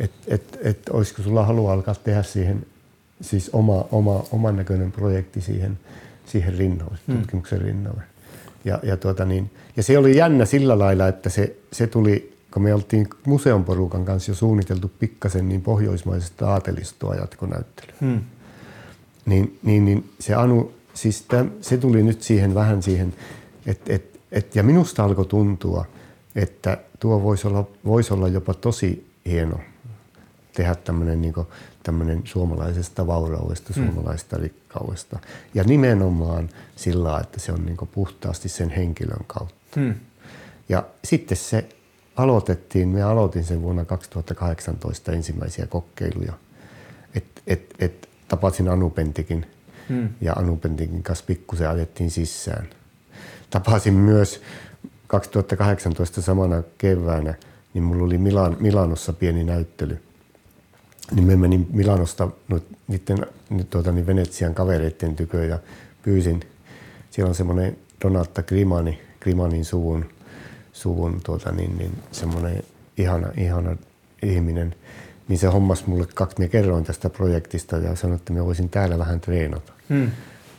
Että et, et, olisiko sulla halua alkaa tehdä siihen siis oma, oma, oman näköinen projekti siihen, siihen rinnalle, hmm. tutkimuksen rinnalle. Ja, ja, tuota niin, ja se oli jännä sillä lailla, että se, se tuli, kun me oltiin museon porukan kanssa jo suunniteltu pikkasen niin pohjoismaisesta aatelistoa jatkonäyttelyä. Hmm. Niin, niin, niin se Anu, siis täm, se tuli nyt siihen vähän siihen, että et, et, ja minusta alkoi tuntua, että tuo voisi olla, voisi olla jopa tosi hieno tehdä tämmöinen niin tämmöinen suomalaisesta vauraudesta, mm. suomalaisesta rikkaudesta. Ja nimenomaan sillä, että se on niin puhtaasti sen henkilön kautta. Mm. Ja sitten se aloitettiin, me aloitin sen vuonna 2018 ensimmäisiä kokeiluja. Et, et, et, tapasin Anu Pentikin mm. ja Anu Pentikin kanssa pikkusen ajettiin sisään. Tapasin myös 2018 samana keväänä, niin mulla oli Milan, Milanossa pieni näyttely. Niin me menin Milanosta niiden tuota, niin Venetsian kavereiden tykö ja pyysin. Siellä on semmoinen Donatta Grimani, Grimanin suvun, suvun tuota, niin, niin semmoinen ihana, ihana ihminen. Niin se hommas mulle kaksi, me kerroin tästä projektista ja sanoin, että me voisin täällä vähän treenata. Hmm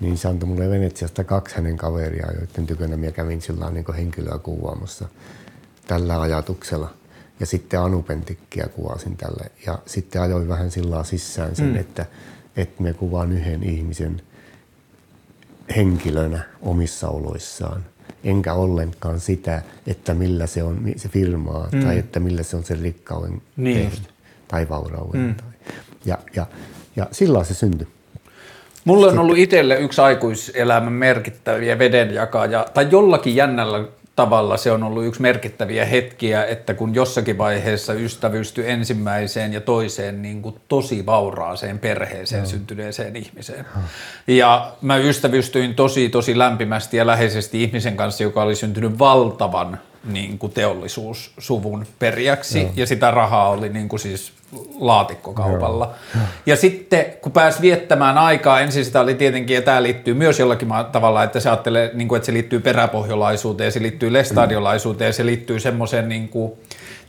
niin se antoi mulle Venetsiasta kaksi hänen kaveria, joiden tykönä minä kävin sillä niin henkilöä kuvaamassa tällä ajatuksella. Ja sitten Anu Pentikkiä kuvasin tälle. Ja sitten ajoin vähän sillä sisään sen, mm. että, että me kuvaan yhden ihmisen henkilönä omissa oloissaan. Enkä ollenkaan sitä, että millä se on se firmaa mm. tai että millä se on sen rikkauden niin tai vaurauden. Mm. Tai. Ja, ja, ja sillä se syntyi.
Mulle on ollut itselle yksi aikuiselämän merkittäviä vedenjakaja, tai jollakin jännällä tavalla se on ollut yksi merkittäviä hetkiä, että kun jossakin vaiheessa ystävystyi ensimmäiseen ja toiseen niin kuin tosi vauraaseen perheeseen no. syntyneeseen ihmiseen. No. Ja mä ystävystyin tosi tosi lämpimästi ja läheisesti ihmisen kanssa, joka oli syntynyt valtavan niin kuin teollisuussuvun perijäksi no. ja sitä rahaa oli niin kuin siis laatikkokaupalla. Joo. Ja sitten kun pääsi viettämään aikaa, ensin sitä oli tietenkin, ja tämä liittyy myös jollakin tavalla, että se ajattelee, niin kuin, että se liittyy peräpohjolaisuuteen, se liittyy lestadiolaisuuteen, se liittyy semmoiseen niin kuin,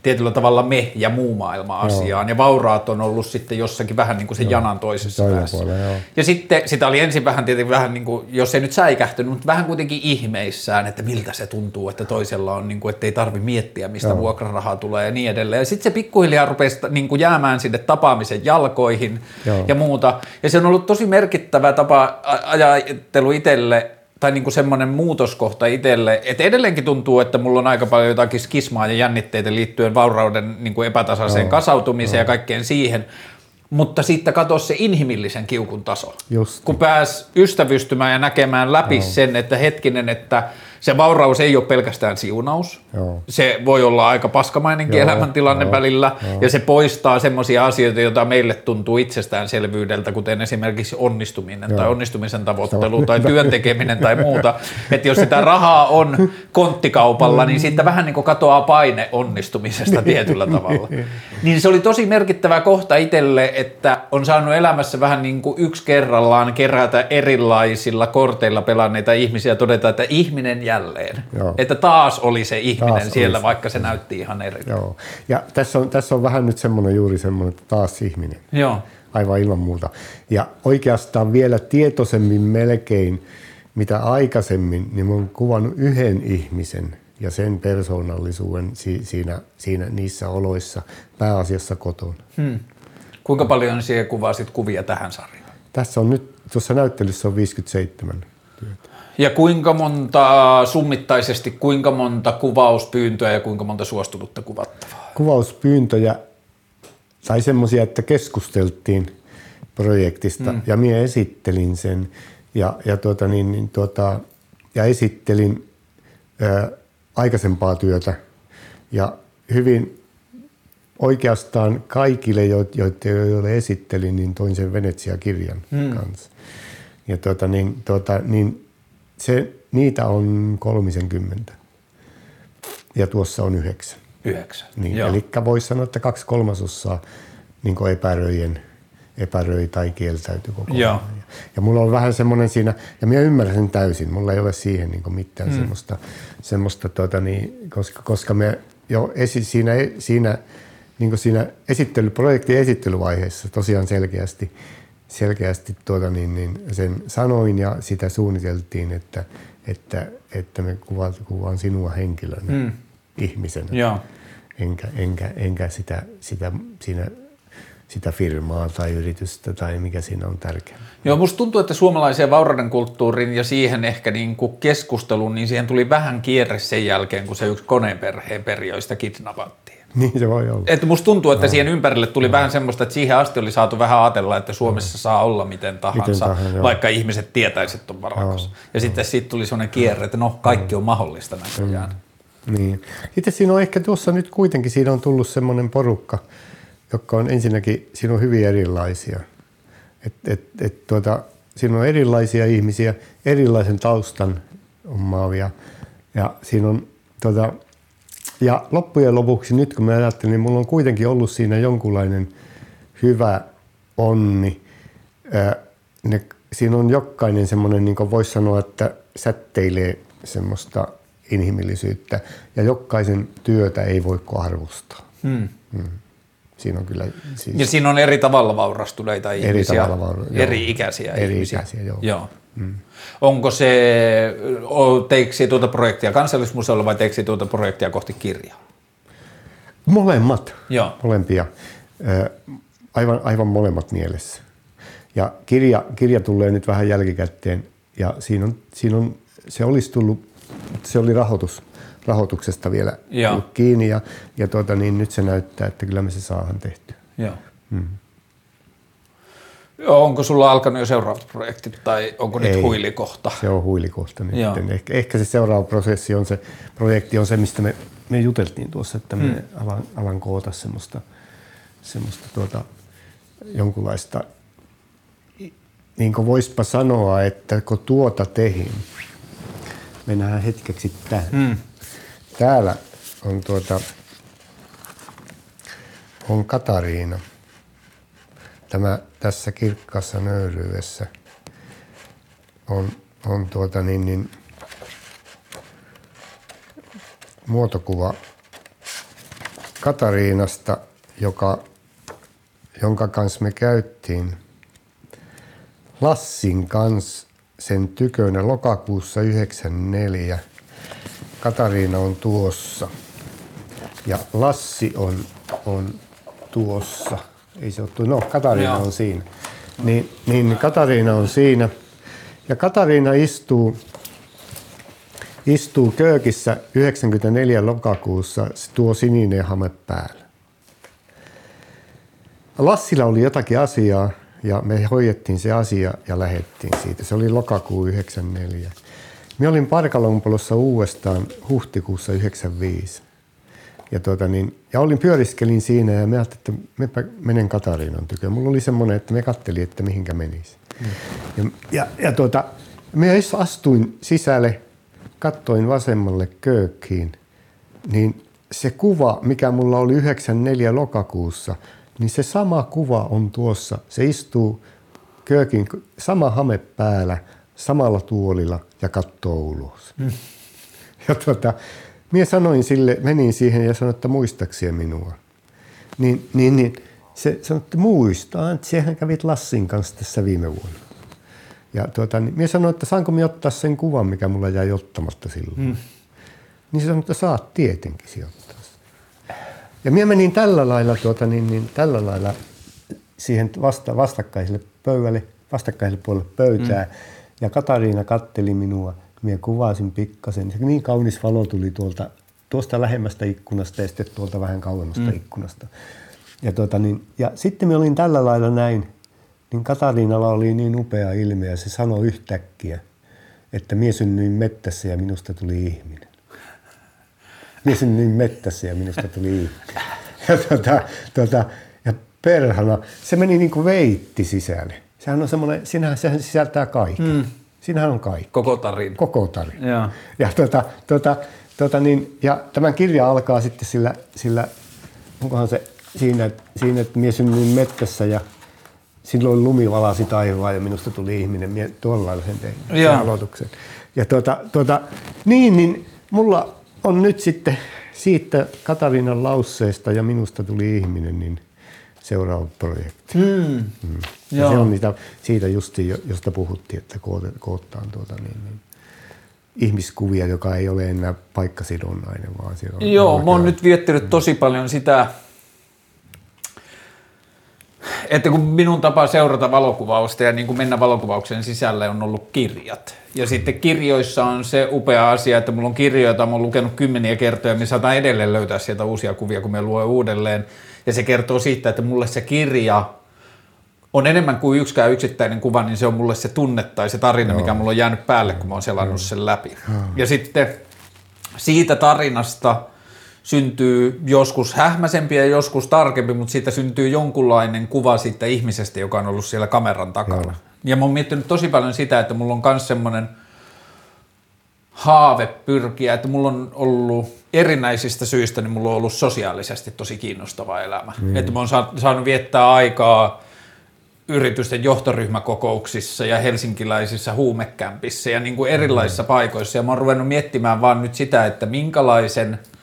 tietyllä tavalla me ja muu maailma asiaan. Joo. Ja vauraat on ollut sitten jossakin vähän niin kuin sen joo. janan toisessa Toinen päässä. Puolella, ja sitten sitä oli ensin vähän tietenkin vähän niin kuin, jos ei nyt säikähtynyt, mutta vähän kuitenkin ihmeissään, että miltä se tuntuu, että toisella on niin kuin, että ei tarvi miettiä, mistä joo. vuokrarahaa tulee ja niin edelleen. Ja sitten se pikkuhiljaa rupesi niin kuin jäämään sinne tapaamisen jalkoihin joo. ja muuta. Ja se on ollut tosi merkittävä tapa ajattelu itselle, tai niin kuin semmoinen muutoskohta itselle, että edelleenkin tuntuu, että mulla on aika paljon jotakin skismaa ja jännitteitä liittyen vaurauden niin kuin epätasaiseen no, kasautumiseen no. ja kaikkeen siihen, mutta sitten katso se inhimillisen kiukun taso. Just. Kun pääs ystävystymään ja näkemään läpi no. sen, että hetkinen, että – se vauraus ei ole pelkästään siunaus. Joo. Se voi olla aika paskamainenkin joo, elämäntilanne joo, välillä, joo. ja se poistaa semmoisia asioita, joita meille tuntuu itsestäänselvyydeltä, kuten esimerkiksi onnistuminen joo. tai onnistumisen tavoittelu tai työn tekeminen tai muuta. Että jos sitä rahaa on konttikaupalla, niin siitä vähän niin kuin katoaa paine onnistumisesta tietyllä tavalla. Niin se oli tosi merkittävä kohta itselle, että on saanut elämässä vähän niin kuin yksi kerrallaan kerätä erilaisilla korteilla pelanneita ihmisiä ja todeta, että ihminen jää jälleen. Joo. Että taas oli se ihminen taas siellä, vaikka se näytti ihan eri.
Joo. Ja tässä on, tässä on vähän nyt semmoinen juuri semmoinen, että taas ihminen. Joo. Aivan ilman muuta. Ja oikeastaan vielä tietoisemmin melkein, mitä aikaisemmin, niin mä oon kuvannut yhden ihmisen ja sen persoonallisuuden siinä, siinä niissä oloissa pääasiassa kotona. Hmm.
Kuinka paljon siellä kuvasit kuvia tähän sarjaan?
Tässä on nyt, tuossa näyttelyssä on 57 työtä.
Ja kuinka monta summittaisesti, kuinka monta kuvauspyyntöä ja kuinka monta suostunutta kuvattavaa?
Kuvauspyyntöjä tai semmoisia, että keskusteltiin projektista mm. ja minä esittelin sen ja, ja, tuota, niin, niin, tuota, ja esittelin ää, aikaisempaa työtä ja hyvin oikeastaan kaikille, joille esittelin, niin toin sen Venetsia-kirjan mm. kanssa. Ja tuota, niin, tuota, niin se, niitä on 30. Ja tuossa on yhdeksän.
Yhdeksän.
Niin, eli voisi sanoa, että kaksi kolmasosaa niin epäröijien epäröi tai kieltäytyi koko ajan. Ja, ja mulla on vähän semmoinen siinä, ja minä ymmärrän sen täysin, mulla ei ole siihen niin mitään mm. semmoista, semmoista tuota, niin, koska, koska me jo esi, siinä, siinä, niin siinä esittely, projektin esittelyvaiheessa tosiaan selkeästi selkeästi tuota, niin, niin sen sanoin ja sitä suunniteltiin, että, että, että me kuvaan, kuvaan sinua henkilönä, mm. ihmisenä. Ja. Enkä, enkä, enkä sitä, sitä, siinä, sitä firmaa tai yritystä tai mikä siinä on tärkeää.
Joo, musta tuntuu, että suomalaisen vaurauden kulttuurin ja siihen ehkä niin kuin keskusteluun, niin siihen tuli vähän kierre sen jälkeen, kun se yksi koneenperheen periöistä kidnappattiin.
Niin se voi olla.
Että musta tuntuu, että no. siihen ympärille tuli no. vähän semmoista, että siihen asti oli saatu vähän ajatella, että Suomessa no. saa olla miten tahansa, miten tahansa vaikka ihmiset tietäisivät, että on varakas. No. Ja no. sitten siitä tuli sellainen kierre, että no kaikki on mahdollista näköjään.
Mm. Niin. Sitten siinä on ehkä tuossa nyt kuitenkin, siinä on tullut semmoinen porukka, joka on ensinnäkin, siinä on hyvin erilaisia. Et, et, et, tuota, siinä on erilaisia ihmisiä, erilaisen taustan omaavia. Ja siinä on tuota, ja loppujen lopuksi nyt kun mä ajattelin, niin mulla on kuitenkin ollut siinä jonkunlainen hyvä onni. ne, siinä on jokainen semmoinen, niin kuin voisi sanoa, että sätteilee semmoista inhimillisyyttä ja jokaisen työtä ei voi arvostaa. Hmm. Hmm. Siinä on kyllä...
Siis ja siinä on eri tavalla vaurastuneita ihmisiä, eri, tavalla vaura, eri ikäisiä eri ihmisiä. Ikäisiä,
joo. joo.
Mm. Onko se, teiksi tuota projektia kansallismuseolla vai teiksi tuota projektia kohti kirjaa?
Molemmat, Joo. molempia. Aivan, aivan molemmat mielessä. Ja kirja, kirja tulee nyt vähän jälkikäteen ja siinä on, siinä on, se olisi tullut, se oli rahoitus, rahoituksesta vielä kiinni ja, ja tuota, niin nyt se näyttää, että kyllä me se saahan tehty.
Joo. Mm. Joo, onko sulla alkanut jo seuraavat projektit tai onko nyt Ei, huilikohta?
Se on huilikohta nyt. Ehkä, ehkä se seuraava prosessi on se, projekti on se, mistä me, me juteltiin tuossa, että me hmm. alan, alan koota semmoista, semmoista tuota, jonkunlaista, niin kuin voispa sanoa, että kun tuota tehin, mennään hetkeksi tähän. Hmm. Täällä on tuota, on Katariina – tämä tässä kirkkaassa nöyryydessä on, on tuota niin, niin, muotokuva Katariinasta, joka, jonka kanssa me käyttiin Lassin kanssa sen tykönä lokakuussa 94. Katariina on tuossa ja Lassi on, on tuossa ei se ole no Katariina Joo. on siinä. Niin, niin Katariina on siinä. Ja Katariina istuu, istuu köökissä 94 lokakuussa, se tuo sininen hame päällä. Lassilla oli jotakin asiaa ja me hoidettiin se asia ja lähettiin siitä. Se oli lokakuu 94. Me olin Parkalompolossa uudestaan huhtikuussa 95. Ja, tuota niin, ja olin pyöriskelin siinä ja me ajattelin, että mepä menen Katariinan tykö. Mulla oli semmoinen, että me kattelin, että mihinkä menisi. Mm. Ja, ja, ja tuota, me astuin sisälle, kattoin vasemmalle köökkiin, niin se kuva, mikä mulla oli 94 lokakuussa, niin se sama kuva on tuossa. Se istuu köökin, sama hame päällä, samalla tuolilla ja katsoo ulos. Mm. Ja tuota, Mie sanoin sille, menin siihen ja sanoin, että muistaksia minua. Niin, niin, niin se sanoi, että muistaa, että sehän kävit Lassin kanssa tässä viime vuonna. Ja tuota, niin mie sanoin, että saanko minä ottaa sen kuvan, mikä mulla jäi ottamatta silloin. Mm. Niin se sanoi, että saat tietenkin sijoittaa. Ja minä menin tällä lailla, tuota, niin, niin, tällä lailla siihen vasta, vastakkaiselle pöydälle, vastakkaiselle puolelle pöytää. Mm. Ja Katariina katteli minua – minä kuvasin pikkasen. Se niin kaunis valo tuli tuolta, tuosta lähemmästä ikkunasta ja sitten tuolta vähän kauemmasta mm. ikkunasta. Ja, tuota, niin, ja sitten minä olin tällä lailla näin, niin Katariinalla oli niin upea ilme ja se sanoi yhtäkkiä, että minä synnyin mettässä ja minusta tuli ihminen. Minä synnyin mettässä ja minusta tuli ihminen. Ja, tuota, tuota, ja perhana, se meni niin kuin veitti sisälle. Sehän on semmoinen, sinähän sehän sisältää kaiken. Mm. Siinähän on kaikki.
Koko tarina.
Koko tarina. Ja, ja, tuota, tuota, tuota niin, ja tämän kirja alkaa sitten sillä, sillä onkohan se siinä, siinä että mies synnyin mettässä ja silloin lumi valasi taivaan ja minusta tuli ihminen. Mie tuolla lailla sen tein, sen aloituksen. Ja tuota, tuota, niin, niin mulla on nyt sitten siitä Katarinan lausseesta ja minusta tuli ihminen, niin seuraava projekti. Mm. Mm. Ja se on niitä, siitä justi, josta puhuttiin, että koottaan tuota, niin, niin, ihmiskuvia, joka ei ole enää paikkasidonnainen, vaan siellä
on Joo, mä oon nyt viettänyt tosi paljon sitä, että kun minun tapa seurata valokuvausta ja niin kuin mennä valokuvauksen sisälle on ollut kirjat. Ja sitten kirjoissa on se upea asia, että mulla on kirjoja, joita mä oon lukenut kymmeniä kertoja, ja me saadaan edelleen löytää sieltä uusia kuvia, kun me luen uudelleen. Ja se kertoo siitä, että mulle se kirja on enemmän kuin yksikään yksittäinen kuva, niin se on mulle se tunne tai se tarina, Joo. mikä mulla on jäänyt päälle, kun mä oon selannut sen läpi. Joo. Ja sitten siitä tarinasta syntyy joskus hähmäsempi ja joskus tarkempi, mutta siitä syntyy jonkunlainen kuva siitä ihmisestä, joka on ollut siellä kameran takana. Joo. Ja mä oon miettinyt tosi paljon sitä, että mulla on myös semmoinen haave pyrkiä, että mulla on ollut erinäisistä syistä, niin mulla on ollut sosiaalisesti tosi kiinnostava elämä. Mm. Että mä oon saanut viettää aikaa yritysten johtoryhmäkokouksissa ja helsinkiläisissä huumekämpissä ja niin kuin erilaisissa mm. paikoissa. Ja mä oon ruvennut miettimään vaan nyt sitä, että minkälaisen –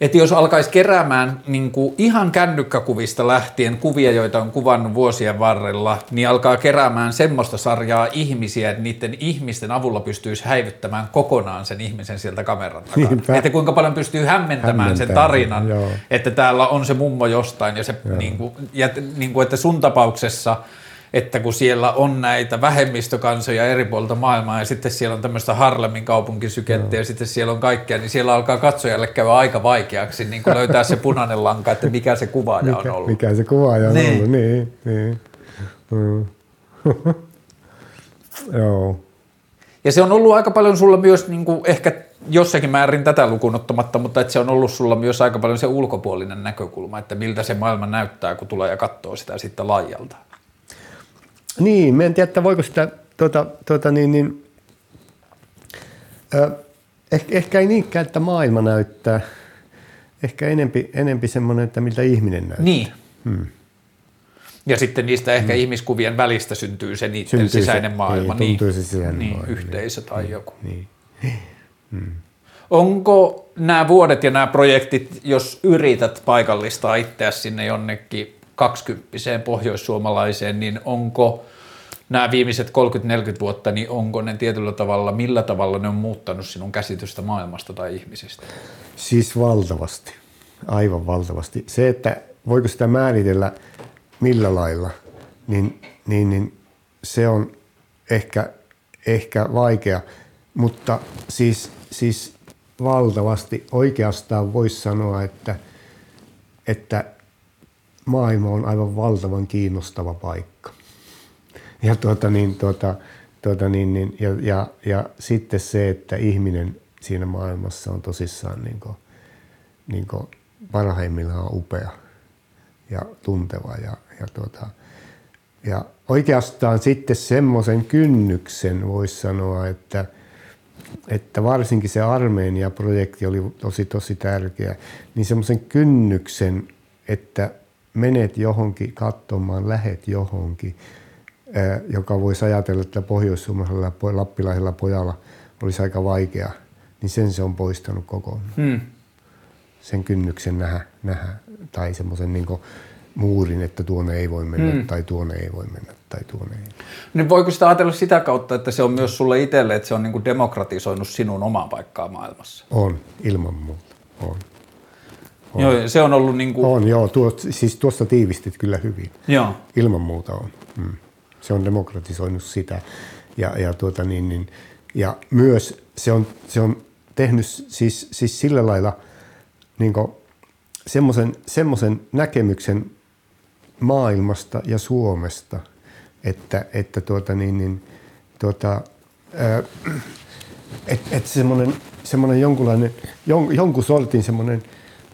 että jos alkaisi keräämään niin kuin ihan kännykkäkuvista lähtien kuvia, joita on kuvannut vuosien varrella, niin alkaa keräämään semmoista sarjaa ihmisiä, että niiden ihmisten avulla pystyisi häivyttämään kokonaan sen ihmisen sieltä kameran takaa. Niinpä. Että kuinka paljon pystyy hämmentämään Hämmentää, sen tarinan, joo. että täällä on se mummo jostain ja, se, niin kuin, ja niin kuin, että sun tapauksessa – että kun siellä on näitä vähemmistökansoja eri puolilta maailmaa ja sitten siellä on tämmöistä Harlemin kaupunkisykettä ja sitten siellä on kaikkea, niin siellä alkaa katsojalle käydä aika vaikeaksi niin kuin löytää se punainen lanka, että mikä se kuvaaja
mikä,
on ollut.
Mikä se kuvaaja on niin. ollut, niin. niin. Mm. Joo.
Ja se on ollut aika paljon sulla myös niin kuin ehkä jossakin määrin tätä lukunottamatta, mutta että se on ollut sulla myös aika paljon se ulkopuolinen näkökulma, että miltä se maailma näyttää, kun tulee ja katsoo sitä sitten laajalta.
Niin, mä en tiedä, että voiko sitä, tuota, tuota, niin, niin, äh, ehkä, ehkä ei niinkään, että maailma näyttää. Ehkä enempi, enempi semmoinen, että miltä ihminen näyttää.
Niin. Hmm. Ja sitten niistä ehkä hmm. ihmiskuvien välistä syntyy se niiden syntyy sisäinen se, maailma.
Niin, niin, se sisäinen
niin,
maailma.
Yhteisö tai
niin,
joku.
Niin. Hmm.
Onko nämä vuodet ja nämä projektit, jos yrität paikallistaa itseäsi sinne jonnekin kaksikymppiseen pohjoissuomalaiseen, niin onko nämä viimeiset 30-40 vuotta, niin onko ne tietyllä tavalla, millä tavalla ne on muuttanut sinun käsitystä maailmasta tai ihmisistä?
Siis valtavasti, aivan valtavasti. Se, että voiko sitä määritellä millä lailla, niin, niin, niin se on ehkä, ehkä vaikea, mutta siis, siis valtavasti oikeastaan voisi sanoa, että, että maailma on aivan valtavan kiinnostava paikka. Ja, tuota, niin, tuota, tuota, niin, niin, ja, ja, ja sitten se, että ihminen siinä maailmassa on tosissaan niin kuin, niin kuin parhaimmillaan upea ja tunteva. Ja, ja, tuota, ja oikeastaan sitten semmoisen kynnyksen voisi sanoa, että, että varsinkin se Armeenia-projekti oli tosi tosi tärkeä, niin semmoisen kynnyksen, että menet johonkin katsomaan, lähet johonkin, joka voisi ajatella, että pohjoissuomalaisella lappilaisella pojalla olisi aika vaikea, niin sen se on poistanut kokonaan. Hmm. Sen kynnyksen nähdä, nähdä tai semmoisen niin muurin, että tuonne ei voi mennä hmm. tai tuonne ei voi mennä tai tuonne ei.
Niin voiko sitä ajatella sitä kautta, että se on myös sulle itselle, että se on niin kuin demokratisoinut sinun omaa paikkaa maailmassa?
On, ilman muuta. On.
On. Joo, se on ollut niin kuin...
On, joo. Tuo, siis tuosta tiivistit kyllä hyvin.
Joo.
Ilman muuta on. Mm. Se on demokratisoinut sitä. Ja, ja, tuota niin, niin, ja myös se on, se on tehnyt siis, siis sillä lailla niin semmoisen, semmoisen näkemyksen maailmasta ja Suomesta, että, että tuota niin, niin, tuota, ää, et, et semmoinen, semmoinen jonkunlainen, jon, jonkun sortin semmoinen –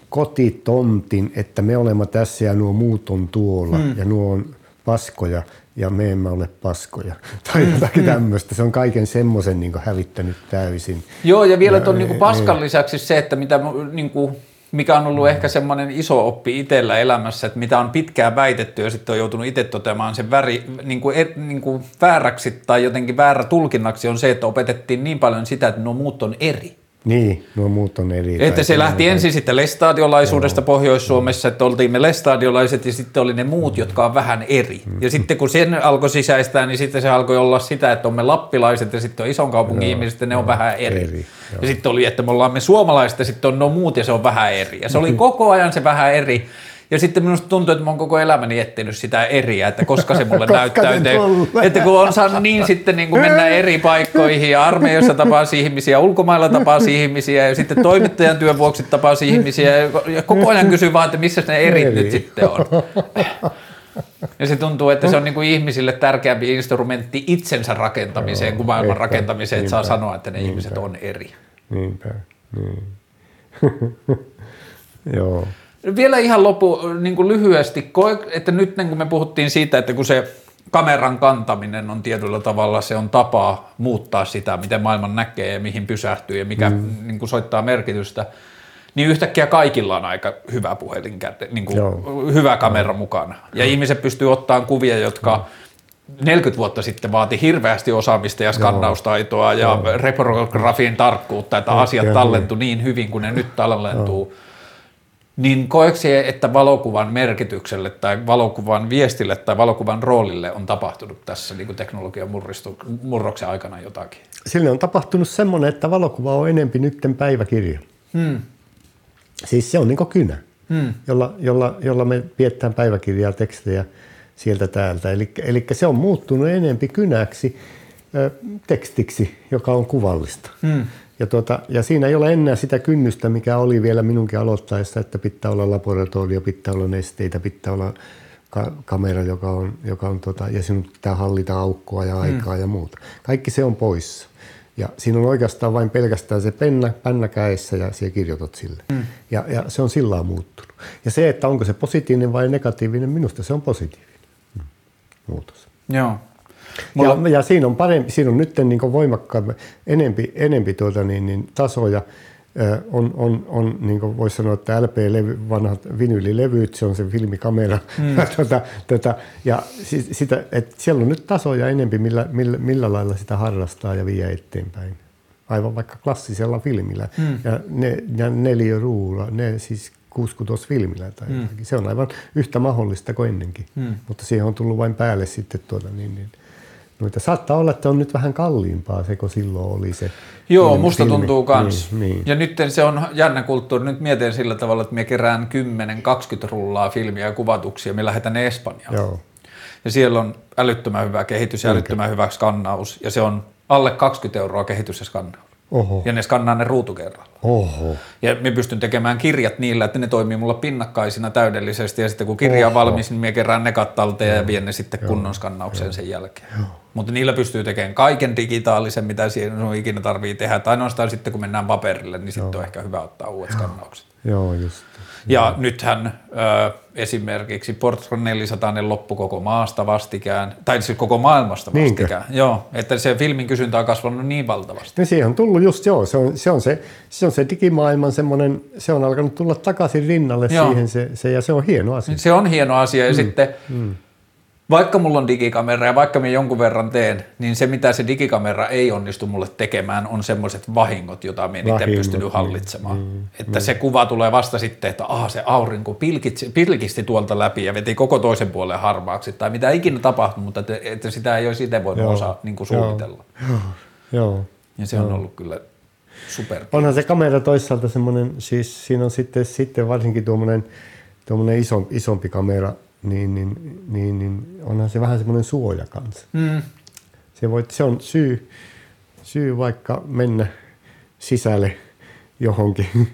kotitontin, että me olemme tässä ja nuo muut on tuolla mm. ja nuo on paskoja ja me emme ole paskoja. Tai mm, jotakin mm. tämmöistä. Se on kaiken semmoisen niin hävittänyt täysin.
Joo, ja vielä tuon niin paskan lisäksi se, että mitä niin kuin, mikä on ollut mm. ehkä semmoinen iso oppi itsellä elämässä, että mitä on pitkään väitetty ja sitten on joutunut itse toteamaan sen väri, niin kuin, er, niin kuin vääräksi tai jotenkin väärä tulkinnaksi on se, että opetettiin niin paljon sitä, että nuo muut on eri.
Niin, nuo muut on eri.
Että se lähti ensin sitten lestadiolaisuudesta Pohjois-Suomessa, että oltiin me lestadiolaiset ja sitten oli ne muut, jotka on vähän eri. Mm. Ja sitten kun sen alkoi sisäistää, niin sitten se alkoi olla sitä, että on me lappilaiset ja sitten on ison kaupungin no, ihmiset ja ne no, on vähän eri. eri ja sitten oli, että me ollaan me suomalaiset ja sitten on nuo muut ja se on vähän eri. Ja se oli koko ajan se vähän eri. Ja sitten minusta tuntuu, että mä oon koko elämäni etsinyt sitä eriä, että koska se mulle
Koska
näyttäytyy. Että kun on saanut niin sitten niin kuin mennä eri paikkoihin ja armeijassa tapaa ihmisiä, ulkomailla tapaa ihmisiä ja sitten toimittajan työn vuoksi tapaa ihmisiä ja koko ajan kysyy vaan, että missä ne erit
Eri.
nyt sitten on. Ja se tuntuu, että se on niin kuin ihmisille tärkeämpi instrumentti itsensä rakentamiseen kuin maailman
ehkä,
rakentamiseen, että saa
niinpä,
sanoa, että ne ihmiset on eri.
Niinpä, niin. Joo.
Vielä ihan lopu niin kuin lyhyesti, että nyt niin kuin me puhuttiin siitä, että kun se kameran kantaminen on tietyllä tavalla, se on tapa muuttaa sitä, miten maailman näkee ja mihin pysähtyy ja mikä mm. niin kuin soittaa merkitystä, niin yhtäkkiä kaikilla on aika hyvä puhelin, niin kuin
Joo.
hyvä kamera mukana. Ja ihmiset pystyy ottamaan kuvia, jotka 40 vuotta sitten vaati hirveästi osaamista ja skannaustaitoa ja reprografin tarkkuutta, että asiat
Joo.
tallentui niin hyvin kuin ne nyt tallentuu. Niin koetko se, että valokuvan merkitykselle tai valokuvan viestille tai valokuvan roolille on tapahtunut tässä niin kuin teknologian murristu, murroksen aikana jotakin?
Sille on tapahtunut semmoinen, että valokuva on enempi nytten päiväkirja.
Hmm.
Siis se on niin kynä,
Hmm.
jolla, jolla, jolla me piettään päiväkirjaa, tekstejä sieltä täältä. Eli, eli se on muuttunut enempi kynäksi ö, tekstiksi, joka on kuvallista.
Hmm.
Ja, tuota, ja siinä ei ole enää sitä kynnystä, mikä oli vielä minunkin aloittaessa, että pitää olla laboratorio, pitää olla nesteitä, pitää olla ka- kamera, joka on, joka on tota, ja sinun pitää hallita aukkoa ja aikaa mm. ja muuta. Kaikki se on poissa. Ja siinä on oikeastaan vain pelkästään se penna, pännä kädessä ja siellä kirjoitat sille. Mm. Ja, ja se on sillä muuttunut. Ja se, että onko se positiivinen vai negatiivinen, minusta se on positiivinen mm. muutos.
Joo. Mulla,
Ja, ja siinä on parempi, siinä on nyt niin voimakkaampi, enempi, enempi tuota, niin, niin tasoja. On, on, on niin voisi sanoa, että LP-levy, vanhat vinyylilevyt, se on se filmikamera. Mm. Ja, tuota, tuota, ja si- sitä, että siellä on nyt tasoja enempi, millä, millä, millä lailla sitä harrastaa ja vie eteenpäin. Aivan vaikka klassisella filmillä. Mm. Ja, ne, ja neliöruulla, ne siis kuuskutosfilmillä tai mm. Se on aivan yhtä mahdollista kuin ennenkin. Mm. Mutta siihen on tullut vain päälle sitten tuota, niin, niin, noita. Saattaa olla, että on nyt vähän kalliimpaa se, kun silloin oli se.
Joo,
filmi-
musta
filmi.
tuntuu kans.
Niin, niin.
Ja nyt se on jännä kulttuuri. Nyt mietin sillä tavalla, että me kerään 10-20 rullaa filmiä ja kuvatuksia, me lähdetään ne Espanjaan.
Joo.
Ja siellä on älyttömän hyvä kehitys ja älyttömän hyvä skannaus. Ja se on alle 20 euroa kehitys ja skannaus.
Oho.
Ja ne skannaa ne ruutukerralla.
Oho.
Ja me pystyn tekemään kirjat niillä, että ne toimii mulla pinnakkaisina täydellisesti. Ja sitten kun kirja on
Oho.
valmis, niin me kerään ne kattalteen ja vien ne sitten kunnon skannaukseen sen jälkeen. Mutta niillä pystyy tekemään kaiken digitaalisen, mitä siinä on ikinä tarvii tehdä. Tai ainoastaan sitten, kun mennään paperille, niin sitten on ehkä hyvä ottaa uudet skannaukset.
Joo, just.
Ja nythän ö, esimerkiksi Portron 400 loppu koko maasta vastikään, tai siis koko maailmasta
Niinkö?
vastikään. Joo, että se filmin kysyntä on kasvanut niin valtavasti.
Niin siihen on tullut just joo, se on se, on se, se, on se digimaailman semmoinen, se on alkanut tulla takaisin rinnalle
Joo.
siihen se, se, ja se on hieno asia.
Se on hieno asia ja sitten vaikka mulla on digikamera ja vaikka mä jonkun verran teen, niin se mitä se digikamera ei onnistu mulle tekemään on semmoiset vahingot, joita mä en itse pystynyt
niin,
hallitsemaan. että se kuva tulee vasta sitten, että aha, se aurinko pilkitsi, pilkisti tuolta läpi ja veti koko toisen puolen harmaaksi tai mitä ikinä tapahtui, mutta että, että sitä ei olisi itse voinut
Joo.
osaa niin kuin suunnitella.
Joo.
Ja se on ollut kyllä super.
Onhan se kamera toisaalta semmoinen, siis siinä on sitten, sitten varsinkin tuommoinen, tuommoinen iso, isompi kamera, niin, niin, niin, niin onhan se vähän semmoinen suoja kanssa.
Mm.
Se, voi, se on syy, syy vaikka mennä sisälle johonkin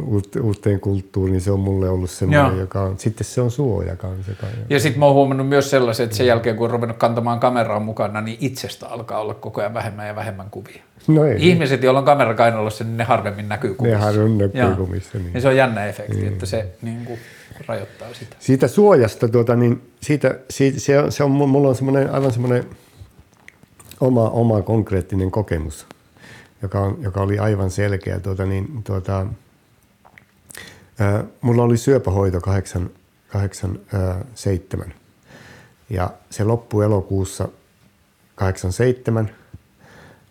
uut- uuteen kulttuuriin. Se on mulle ollut semmoinen,
Joo.
joka on, sitten se on suoja kanssa.
Ja sitten mä oon huomannut myös sellaisen, että sen jälkeen kun on ruvennut kantamaan kameraa mukana, niin itsestä alkaa olla koko ajan vähemmän ja vähemmän kuvia.
no ei,
Ihmiset, joilla on kamera kainalossa, niin ne harvemmin näkyy kuvissa.
nehän on näkyy
Joo.
kuvissa. Niin.
Ja se on jännä efekti, että se niin kuin rajoittaa sitä.
Siitä suojasta, tuota, niin siitä, siitä, se, on, se on, mulla on semmoinen, aivan semmoinen oma, oma konkreettinen kokemus, joka, on, joka oli aivan selkeä. Tuota, niin, tuota, ää, mulla oli syöpähoito 8, 8 ää, 7 ja se loppui elokuussa 87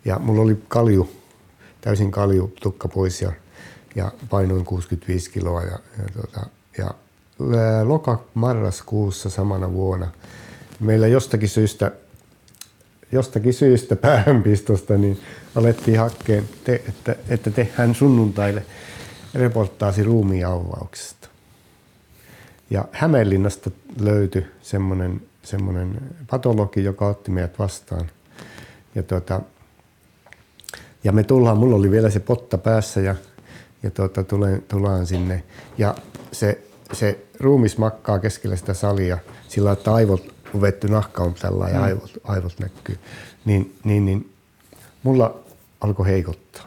ja mulla oli kalju, täysin kalju tukka pois ja, ja painoin 65 kiloa ja, ja, tuota, ja loka-marraskuussa samana vuonna meillä jostakin syystä jostakin syystä päähänpistosta, niin alettiin hakkeen, te, että, että tehdään sunnuntaille reportaasi ruumiinavauksesta. Ja Hämeenlinnasta löytyi semmoinen, semmoinen patologi, joka otti meidät vastaan. Ja, tuota, ja me tullaan, mulla oli vielä se potta päässä ja, ja tuota, tulen, tullaan sinne. Ja se, se ruumis makkaa keskellä sitä salia sillä että aivot on vetty nahka on tällä ja aivot, aivot näkyy. Niin, niin, niin mulla alkoi heikottaa.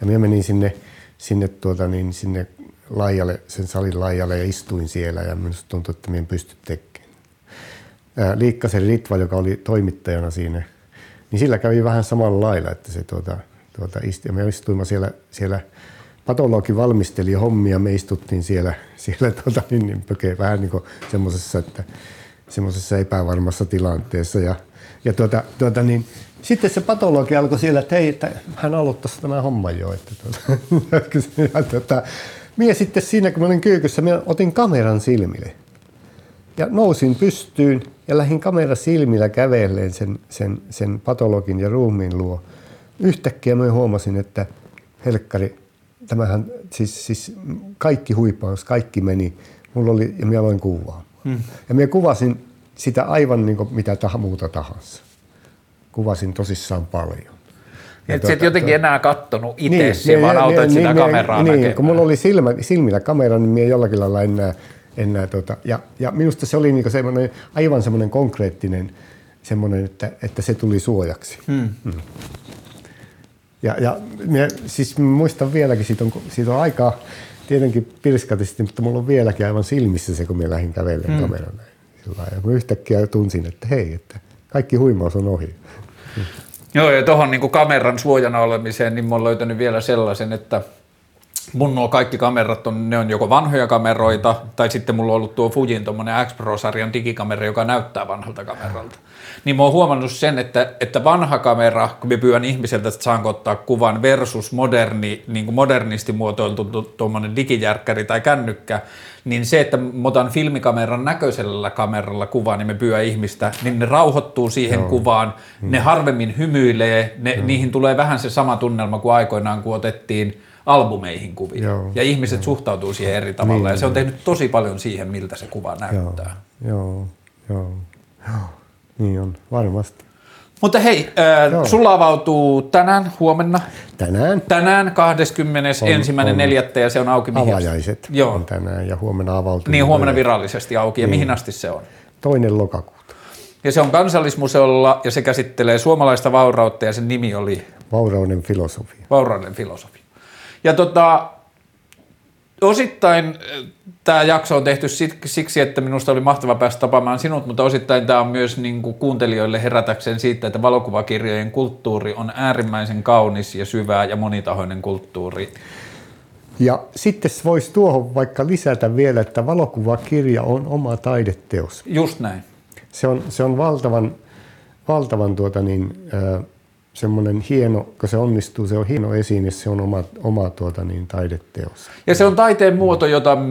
Ja minä menin sinne, sinne, tuota, niin, sinne laijalle, sen salin laijalle ja istuin siellä ja minusta tuntui, että minä en pysty tekemään. Liikkasen Ritva, joka oli toimittajana siinä, niin sillä kävi vähän samalla lailla, että se tuota, tuota isti. Ja me istuimme siellä, siellä patologi valmisteli hommia, me istuttiin siellä, siellä tuota, niin, niin pöke, vähän niin semmoisessa, että semmoisessa epävarmassa tilanteessa. Ja, ja tuota, tuota, niin, sitten se patologi alkoi siellä, että hei, että hän aloittaisi tämän homman jo. Että tuota, tuota, Mie sitten siinä, kun olin kyykyssä, minä otin kameran silmille. Ja nousin pystyyn ja lähdin kamera silmillä kävelleen sen, sen, sen patologin ja ruumiin luo. Yhtäkkiä mä huomasin, että helkkari, tämähän siis, siis kaikki huippaus, kaikki meni. Mulla oli, ja minä aloin kuvaa. Hmm. Ja minä kuvasin sitä aivan niin kuin mitä tah, muuta tahansa. Kuvasin tosissaan paljon.
Et tuota, et jotenkin tuota, enää kattonut itse, niin, vaan autat niin, sitä niin, kameraa
niin,
näkemään.
kun mulla oli silmä, silmillä kamera, niin minä jollakin lailla enää, enää tota, ja, ja minusta se oli niinku semmoinen, aivan semmoinen konkreettinen, semmoinen, että, että se tuli suojaksi. Hmm. Hmm. Ja, ja minä, siis muistan vieläkin, siitä on, siitä on aikaa tietenkin pirskatisti, mutta mulla on vieläkin aivan silmissä se, kun minä lähdin kävelemään hmm. kameran. Ja kun yhtäkkiä tunsin, että hei, että kaikki huimaus on ohi.
Joo, ja tuohon niin kameran suojana olemiseen, niin mä oon löytänyt vielä sellaisen, että mun nuo kaikki kamerat on, ne on joko vanhoja kameroita, tai sitten mulla on ollut tuo Fujin tuommoinen X Pro-sarjan digikamera, joka näyttää vanhalta kameralta. Niin mä oon huomannut sen, että, että vanha kamera, kun mä pyydän ihmiseltä, että saanko ottaa kuvan versus moderni, niin kuin modernisti muotoiltu tuommoinen digijärkkäri tai kännykkä, niin se, että mä otan filmikameran näköisellä kameralla kuvaa, niin me pyydä ihmistä, niin ne rauhoittuu siihen Joo. kuvaan, mm. ne harvemmin hymyilee, ne, mm. niihin tulee vähän se sama tunnelma kuin aikoinaan, kun otettiin albumeihin kuvia. Joo. Ja ihmiset Joo. suhtautuu siihen eri tavalla, niin, ja se on tehnyt tosi paljon siihen, miltä se kuva näyttää.
Joo, Joo. Joo. Niin on, varmasti.
Mutta hei, äh, sulla avautuu tänään, huomenna.
Tänään.
Tänään 21.4. ja se on auki
mihin Avajaiset Joo. on tänään ja huomenna avautuu.
Niin, huomenna virallisesti auki. Ja niin. mihin asti se on?
Toinen lokakuuta.
Ja se on kansallismuseolla ja se käsittelee suomalaista vaurautta ja sen nimi oli?
Vaurauden filosofia.
Vaurauden filosofia. Ja tota, osittain äh, tämä jakso on tehty siksi, että minusta oli mahtava päästä tapaamaan sinut, mutta osittain tämä on myös niin kuin kuuntelijoille herätäkseen siitä, että valokuvakirjojen kulttuuri on äärimmäisen kaunis ja syvää ja monitahoinen kulttuuri.
Ja sitten voisi tuohon vaikka lisätä vielä, että valokuvakirja on oma taideteos.
Just näin.
Se on, se on valtavan, valtavan tuota niin, äh, semmoinen hieno, kun se onnistuu, se on hieno esine, se on oma, oma tuota, niin, taideteos.
Ja se on taiteen muoto, jota mm.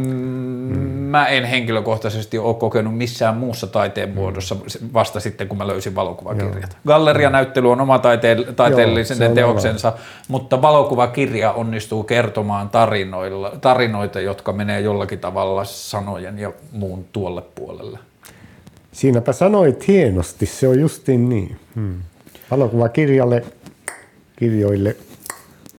mä en henkilökohtaisesti ole kokenut missään muussa taiteen mm. muodossa vasta sitten, kun mä löysin valokuvakirjat. Gallerianäyttely on oma taite- taiteellisen Joo, teoksensa, oma. mutta valokuvakirja onnistuu kertomaan tarinoilla, tarinoita, jotka menee jollakin tavalla sanojen ja muun tuolle puolelle.
Siinäpä sanoit hienosti, se on justiin niin. Hmm valokuvakirjalle, kirjoille